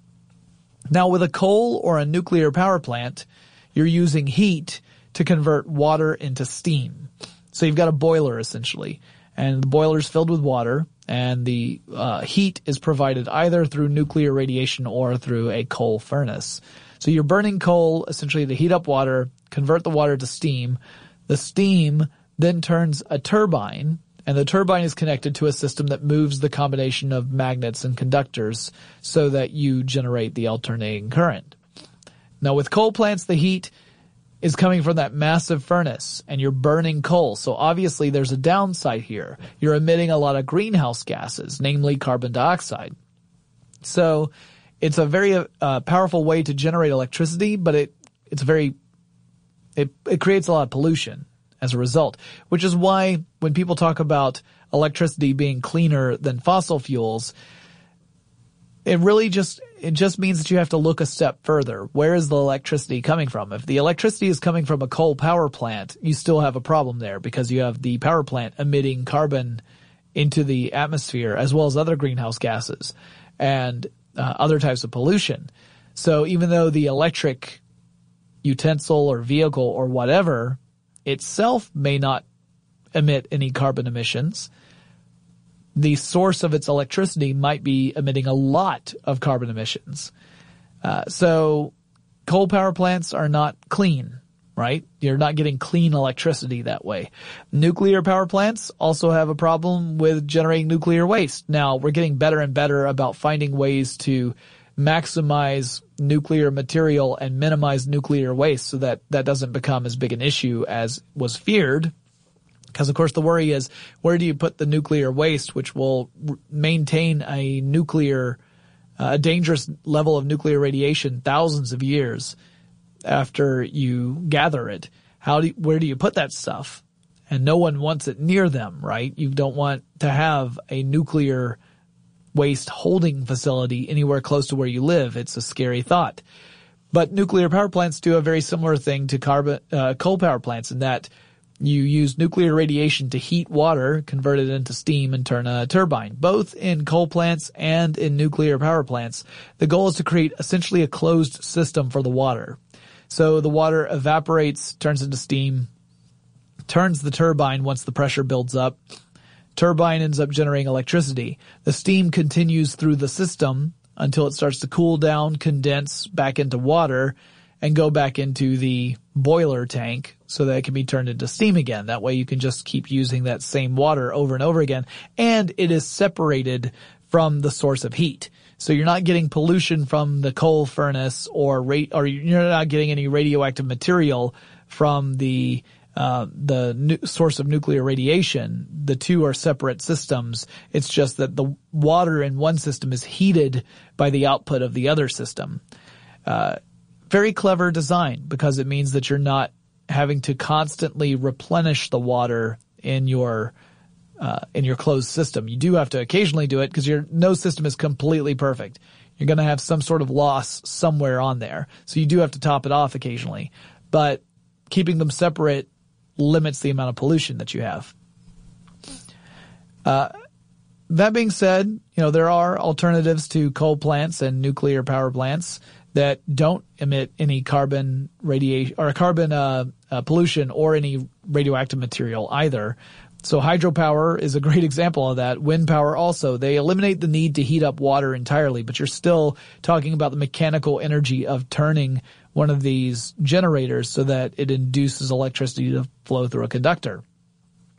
Now with a coal or a nuclear power plant, you're using heat to convert water into steam. So you've got a boiler essentially, and the boiler is filled with water, and the uh, heat is provided either through nuclear radiation or through a coal furnace. So you're burning coal essentially to heat up water, convert the water to steam. The steam then turns a turbine and the turbine is connected to a system that moves the combination of magnets and conductors so that you generate the alternating current. Now with coal plants, the heat is coming from that massive furnace and you're burning coal. So obviously there's a downside here. You're emitting a lot of greenhouse gases, namely carbon dioxide. So it's a very uh, powerful way to generate electricity, but it it's very it it creates a lot of pollution as a result, which is why when people talk about electricity being cleaner than fossil fuels, it really just it just means that you have to look a step further. Where is the electricity coming from? If the electricity is coming from a coal power plant, you still have a problem there because you have the power plant emitting carbon into the atmosphere as well as other greenhouse gases and uh, other types of pollution. So even though the electric utensil or vehicle or whatever itself may not emit any carbon emissions, the source of its electricity might be emitting a lot of carbon emissions. Uh, so coal power plants are not clean, right? You're not getting clean electricity that way. Nuclear power plants also have a problem with generating nuclear waste. Now we're getting better and better about finding ways to maximize nuclear material and minimize nuclear waste so that that doesn't become as big an issue as was feared because of course the worry is where do you put the nuclear waste, which will r- maintain a nuclear, uh, a dangerous level of nuclear radiation thousands of years after you gather it. How do you, where do you put that stuff? And no one wants it near them, right? You don't want to have a nuclear waste holding facility anywhere close to where you live. It's a scary thought. But nuclear power plants do a very similar thing to carbon, uh, coal power plants in that you use nuclear radiation to heat water, convert it into steam, and turn a turbine. Both in coal plants and in nuclear power plants, the goal is to create essentially a closed system for the water. So the water evaporates, turns into steam, turns the turbine once the pressure builds up. Turbine ends up generating electricity. The steam continues through the system until it starts to cool down, condense back into water, and go back into the boiler tank so that it can be turned into steam again. That way you can just keep using that same water over and over again. And it is separated from the source of heat. So you're not getting pollution from the coal furnace or rate, or you're not getting any radioactive material from the uh, the nu- source of nuclear radiation. The two are separate systems. It's just that the water in one system is heated by the output of the other system. Uh, very clever design because it means that you're not having to constantly replenish the water in your uh, in your closed system. You do have to occasionally do it because your no system is completely perfect. You're going to have some sort of loss somewhere on there, so you do have to top it off occasionally. But keeping them separate limits the amount of pollution that you have. Uh, that being said, you know there are alternatives to coal plants and nuclear power plants that don't emit any carbon radiation or carbon uh, uh, pollution or any radioactive material either. So hydropower is a great example of that. Wind power also. They eliminate the need to heat up water entirely, but you're still talking about the mechanical energy of turning one of these generators so that it induces electricity to flow through a conductor.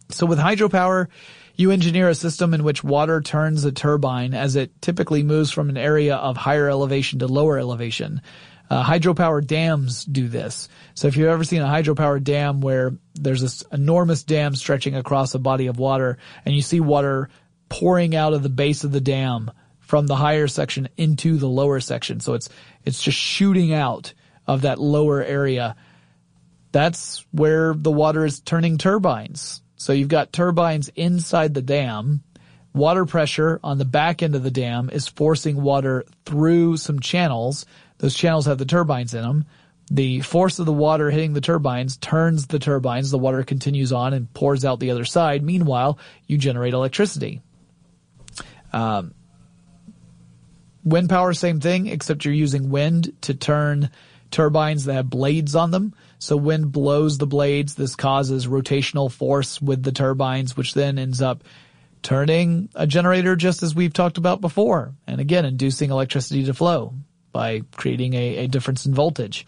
So with hydropower, you engineer a system in which water turns a turbine as it typically moves from an area of higher elevation to lower elevation. Uh, hydropower dams do this. So if you've ever seen a hydropower dam where there's this enormous dam stretching across a body of water and you see water pouring out of the base of the dam from the higher section into the lower section. So it's, it's just shooting out of that lower area. That's where the water is turning turbines. So you've got turbines inside the dam. Water pressure on the back end of the dam is forcing water through some channels. Those channels have the turbines in them. The force of the water hitting the turbines turns the turbines. The water continues on and pours out the other side. Meanwhile, you generate electricity. Um, wind power, same thing, except you're using wind to turn turbines that have blades on them. So wind blows the blades. This causes rotational force with the turbines, which then ends up turning a generator just as we've talked about before. And again, inducing electricity to flow by creating a, a difference in voltage.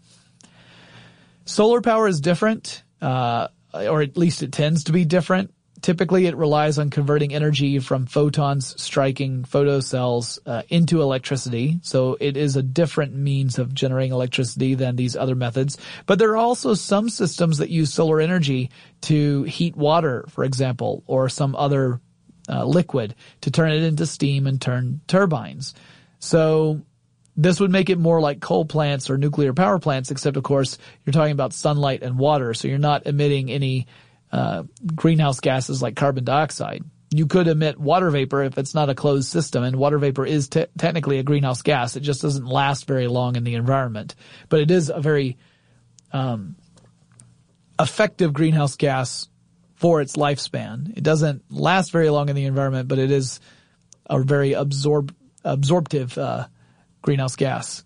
Solar power is different, uh, or at least it tends to be different. typically it relies on converting energy from photons striking photocells uh, into electricity. So it is a different means of generating electricity than these other methods. But there are also some systems that use solar energy to heat water, for example, or some other uh, liquid to turn it into steam and turn turbines. So this would make it more like coal plants or nuclear power plants, except of course you're talking about sunlight and water, so you're not emitting any uh, greenhouse gases like carbon dioxide. You could emit water vapor if it's not a closed system, and water vapor is te- technically a greenhouse gas. It just doesn't last very long in the environment, but it is a very um, effective greenhouse gas for its lifespan. It doesn't last very long in the environment, but it is a very absorb absorptive uh, greenhouse gas.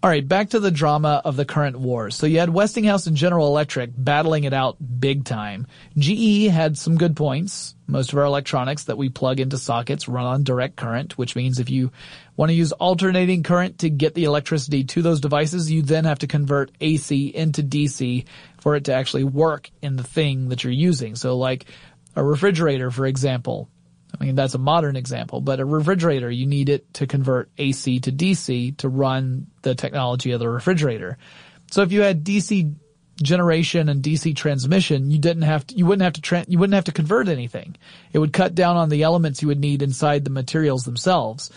All right, back to the drama of the current wars. So you had Westinghouse and General Electric battling it out big time. GE had some good points. Most of our electronics that we plug into sockets run on direct current, which means if you want to use alternating current to get the electricity to those devices, you then have to convert AC into DC for it to actually work in the thing that you're using. So like a refrigerator, for example, I mean, that's a modern example, but a refrigerator, you need it to convert AC to DC to run the technology of the refrigerator. So if you had DC generation and DC transmission, you didn't have to, you wouldn't have to, tra- you wouldn't have to convert anything. It would cut down on the elements you would need inside the materials themselves.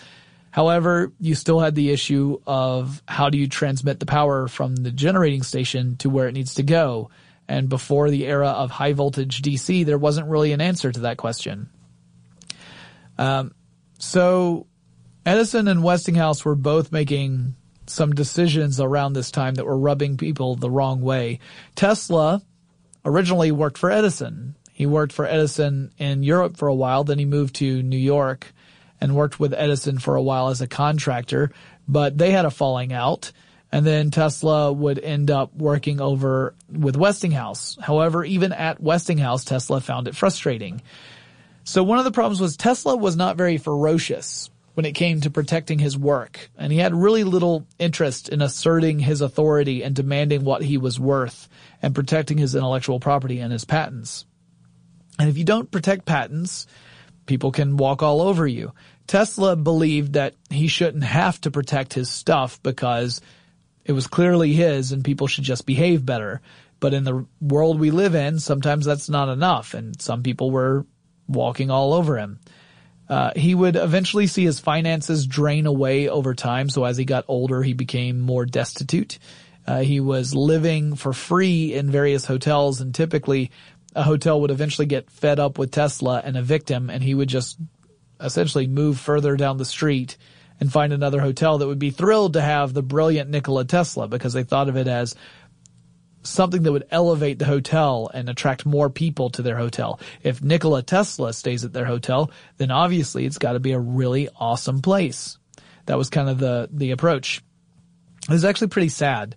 However, you still had the issue of how do you transmit the power from the generating station to where it needs to go? And before the era of high voltage DC, there wasn't really an answer to that question. Um, so Edison and Westinghouse were both making some decisions around this time that were rubbing people the wrong way. Tesla originally worked for Edison. He worked for Edison in Europe for a while, then he moved to New York and worked with Edison for a while as a contractor, but they had a falling out. And then Tesla would end up working over with Westinghouse. However, even at Westinghouse, Tesla found it frustrating. So one of the problems was Tesla was not very ferocious when it came to protecting his work, and he had really little interest in asserting his authority and demanding what he was worth and protecting his intellectual property and his patents. And if you don't protect patents, people can walk all over you. Tesla believed that he shouldn't have to protect his stuff because it was clearly his and people should just behave better. But in the world we live in, sometimes that's not enough and some people were walking all over him. Uh, he would eventually see his finances drain away over time. So as he got older, he became more destitute. Uh, he was living for free in various hotels and typically a hotel would eventually get fed up with Tesla and evict him and he would just essentially move further down the street and find another hotel that would be thrilled to have the brilliant Nikola Tesla because they thought of it as something that would elevate the hotel and attract more people to their hotel. If Nikola Tesla stays at their hotel, then obviously it's got to be a really awesome place. That was kind of the the approach. It was actually pretty sad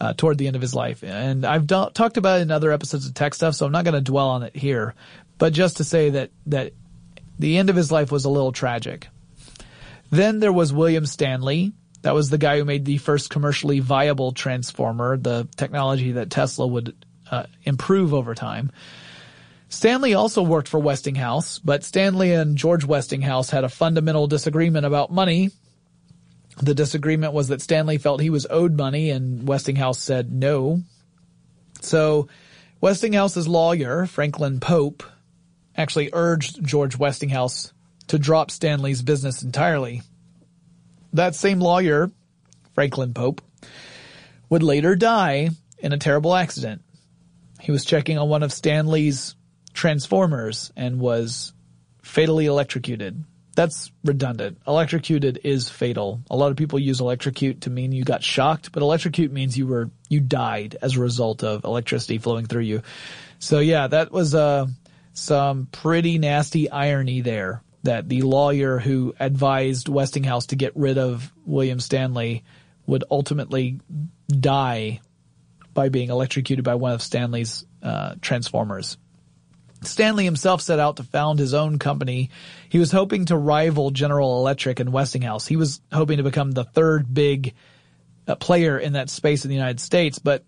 uh, toward the end of his life, and I've do- talked about it in other episodes of Tech Stuff, so I'm not going to dwell on it here. But just to say that that the end of his life was a little tragic. Then there was William Stanley, that was the guy who made the first commercially viable transformer, the technology that Tesla would uh, improve over time. Stanley also worked for Westinghouse, but Stanley and George Westinghouse had a fundamental disagreement about money. The disagreement was that Stanley felt he was owed money and Westinghouse said no. So Westinghouse's lawyer, Franklin Pope, actually urged George Westinghouse to drop Stanley's business entirely. That same lawyer, Franklin Pope, would later die in a terrible accident. He was checking on one of Stanley's transformers and was fatally electrocuted. That's redundant. Electrocuted is fatal. A lot of people use electrocute to mean you got shocked, but electrocute means you were, you died as a result of electricity flowing through you. So yeah, that was, uh, some pretty nasty irony there that the lawyer who advised Westinghouse to get rid of William Stanley would ultimately die by being electrocuted by one of Stanley's uh, transformers. Stanley himself set out to found his own company. He was hoping to rival General Electric and Westinghouse. He was hoping to become the third big uh, player in that space in the United States, but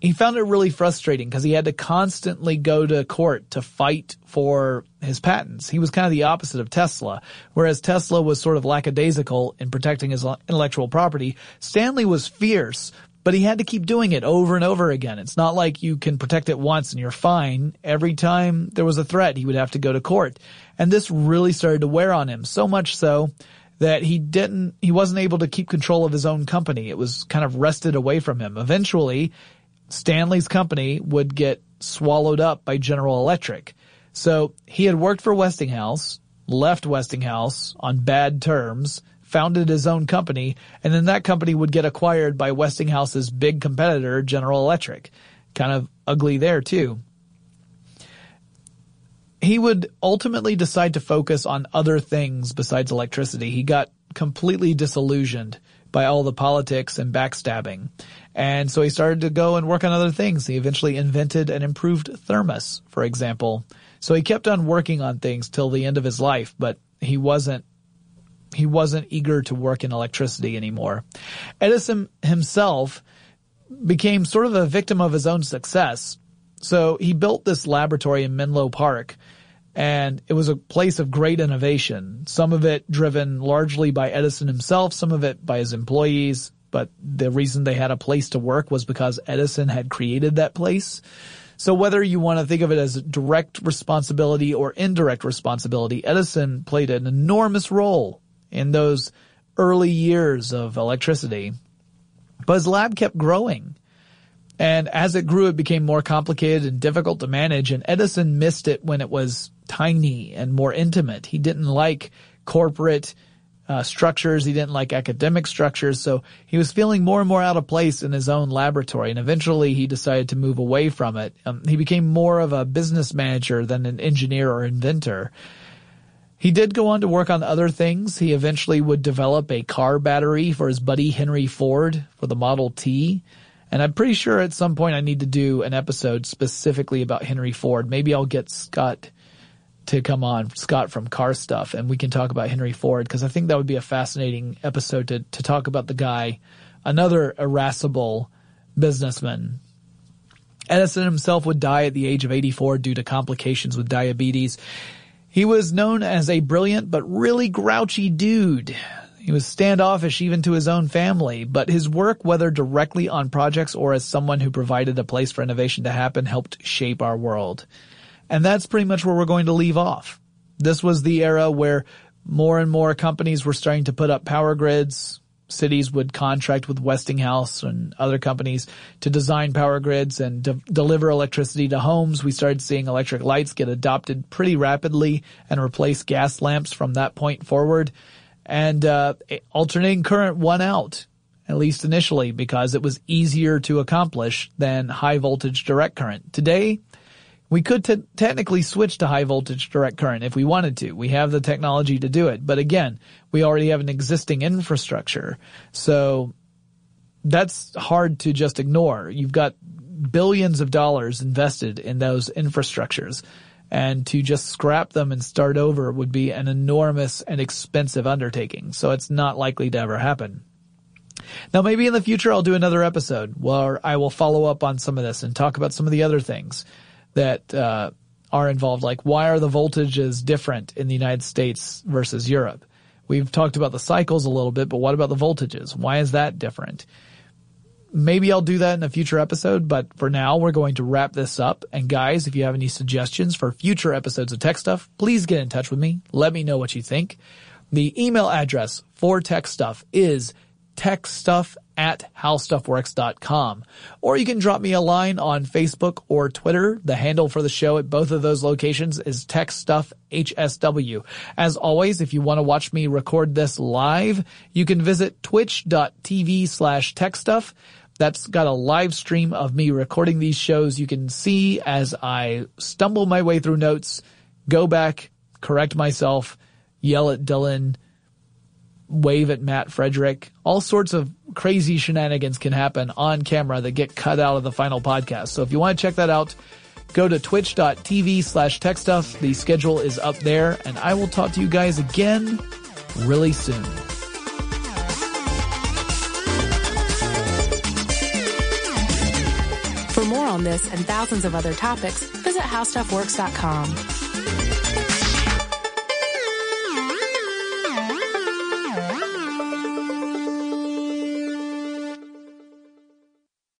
he found it really frustrating because he had to constantly go to court to fight for his patents. He was kind of the opposite of Tesla. Whereas Tesla was sort of lackadaisical in protecting his intellectual property, Stanley was fierce, but he had to keep doing it over and over again. It's not like you can protect it once and you're fine. Every time there was a threat, he would have to go to court. And this really started to wear on him, so much so that he didn't, he wasn't able to keep control of his own company. It was kind of wrested away from him. Eventually, Stanley's company would get swallowed up by General Electric. So he had worked for Westinghouse, left Westinghouse on bad terms, founded his own company, and then that company would get acquired by Westinghouse's big competitor, General Electric. Kind of ugly there too. He would ultimately decide to focus on other things besides electricity. He got completely disillusioned by all the politics and backstabbing. And so he started to go and work on other things. He eventually invented an improved thermos, for example. So he kept on working on things till the end of his life, but he wasn't he wasn't eager to work in electricity anymore. Edison himself became sort of a victim of his own success. So he built this laboratory in Menlo Park and it was a place of great innovation. Some of it driven largely by Edison himself, some of it by his employees, but the reason they had a place to work was because Edison had created that place. So whether you want to think of it as direct responsibility or indirect responsibility, Edison played an enormous role in those early years of electricity. But his lab kept growing. And as it grew, it became more complicated and difficult to manage. And Edison missed it when it was tiny and more intimate. He didn't like corporate uh, structures. He didn't like academic structures. So he was feeling more and more out of place in his own laboratory. And eventually he decided to move away from it. Um, he became more of a business manager than an engineer or inventor. He did go on to work on other things. He eventually would develop a car battery for his buddy Henry Ford for the Model T. And I'm pretty sure at some point I need to do an episode specifically about Henry Ford. Maybe I'll get Scott to come on, Scott from Car Stuff, and we can talk about Henry Ford because I think that would be a fascinating episode to, to talk about the guy, another irascible businessman. Edison himself would die at the age of 84 due to complications with diabetes. He was known as a brilliant but really grouchy dude. He was standoffish even to his own family, but his work, whether directly on projects or as someone who provided a place for innovation to happen, helped shape our world. And that's pretty much where we're going to leave off. This was the era where more and more companies were starting to put up power grids. Cities would contract with Westinghouse and other companies to design power grids and de- deliver electricity to homes. We started seeing electric lights get adopted pretty rapidly and replace gas lamps from that point forward. And uh, alternating current won out, at least initially, because it was easier to accomplish than high voltage direct current. Today, we could t- technically switch to high voltage direct current if we wanted to. We have the technology to do it. But again, we already have an existing infrastructure. So that's hard to just ignore. You've got billions of dollars invested in those infrastructures. And to just scrap them and start over would be an enormous and expensive undertaking. So it's not likely to ever happen. Now maybe in the future I'll do another episode where I will follow up on some of this and talk about some of the other things that uh, are involved. Like, why are the voltages different in the United States versus Europe? We've talked about the cycles a little bit, but what about the voltages? Why is that different? Maybe I'll do that in a future episode, but for now, we're going to wrap this up. And guys, if you have any suggestions for future episodes of Tech Stuff, please get in touch with me. Let me know what you think. The email address for Tech Stuff is techstuff at howstuffworks.com. Or you can drop me a line on Facebook or Twitter. The handle for the show at both of those locations is techstuffhsw. As always, if you want to watch me record this live, you can visit twitch.tv slash techstuff. That's got a live stream of me recording these shows. You can see as I stumble my way through notes, go back, correct myself, yell at Dylan, wave at Matt Frederick. All sorts of crazy shenanigans can happen on camera that get cut out of the final podcast. So if you want to check that out, go to twitch.tv slash techstuff. The schedule is up there and I will talk to you guys again really soon.
For more on this and thousands of other topics, visit howstuffworks.com.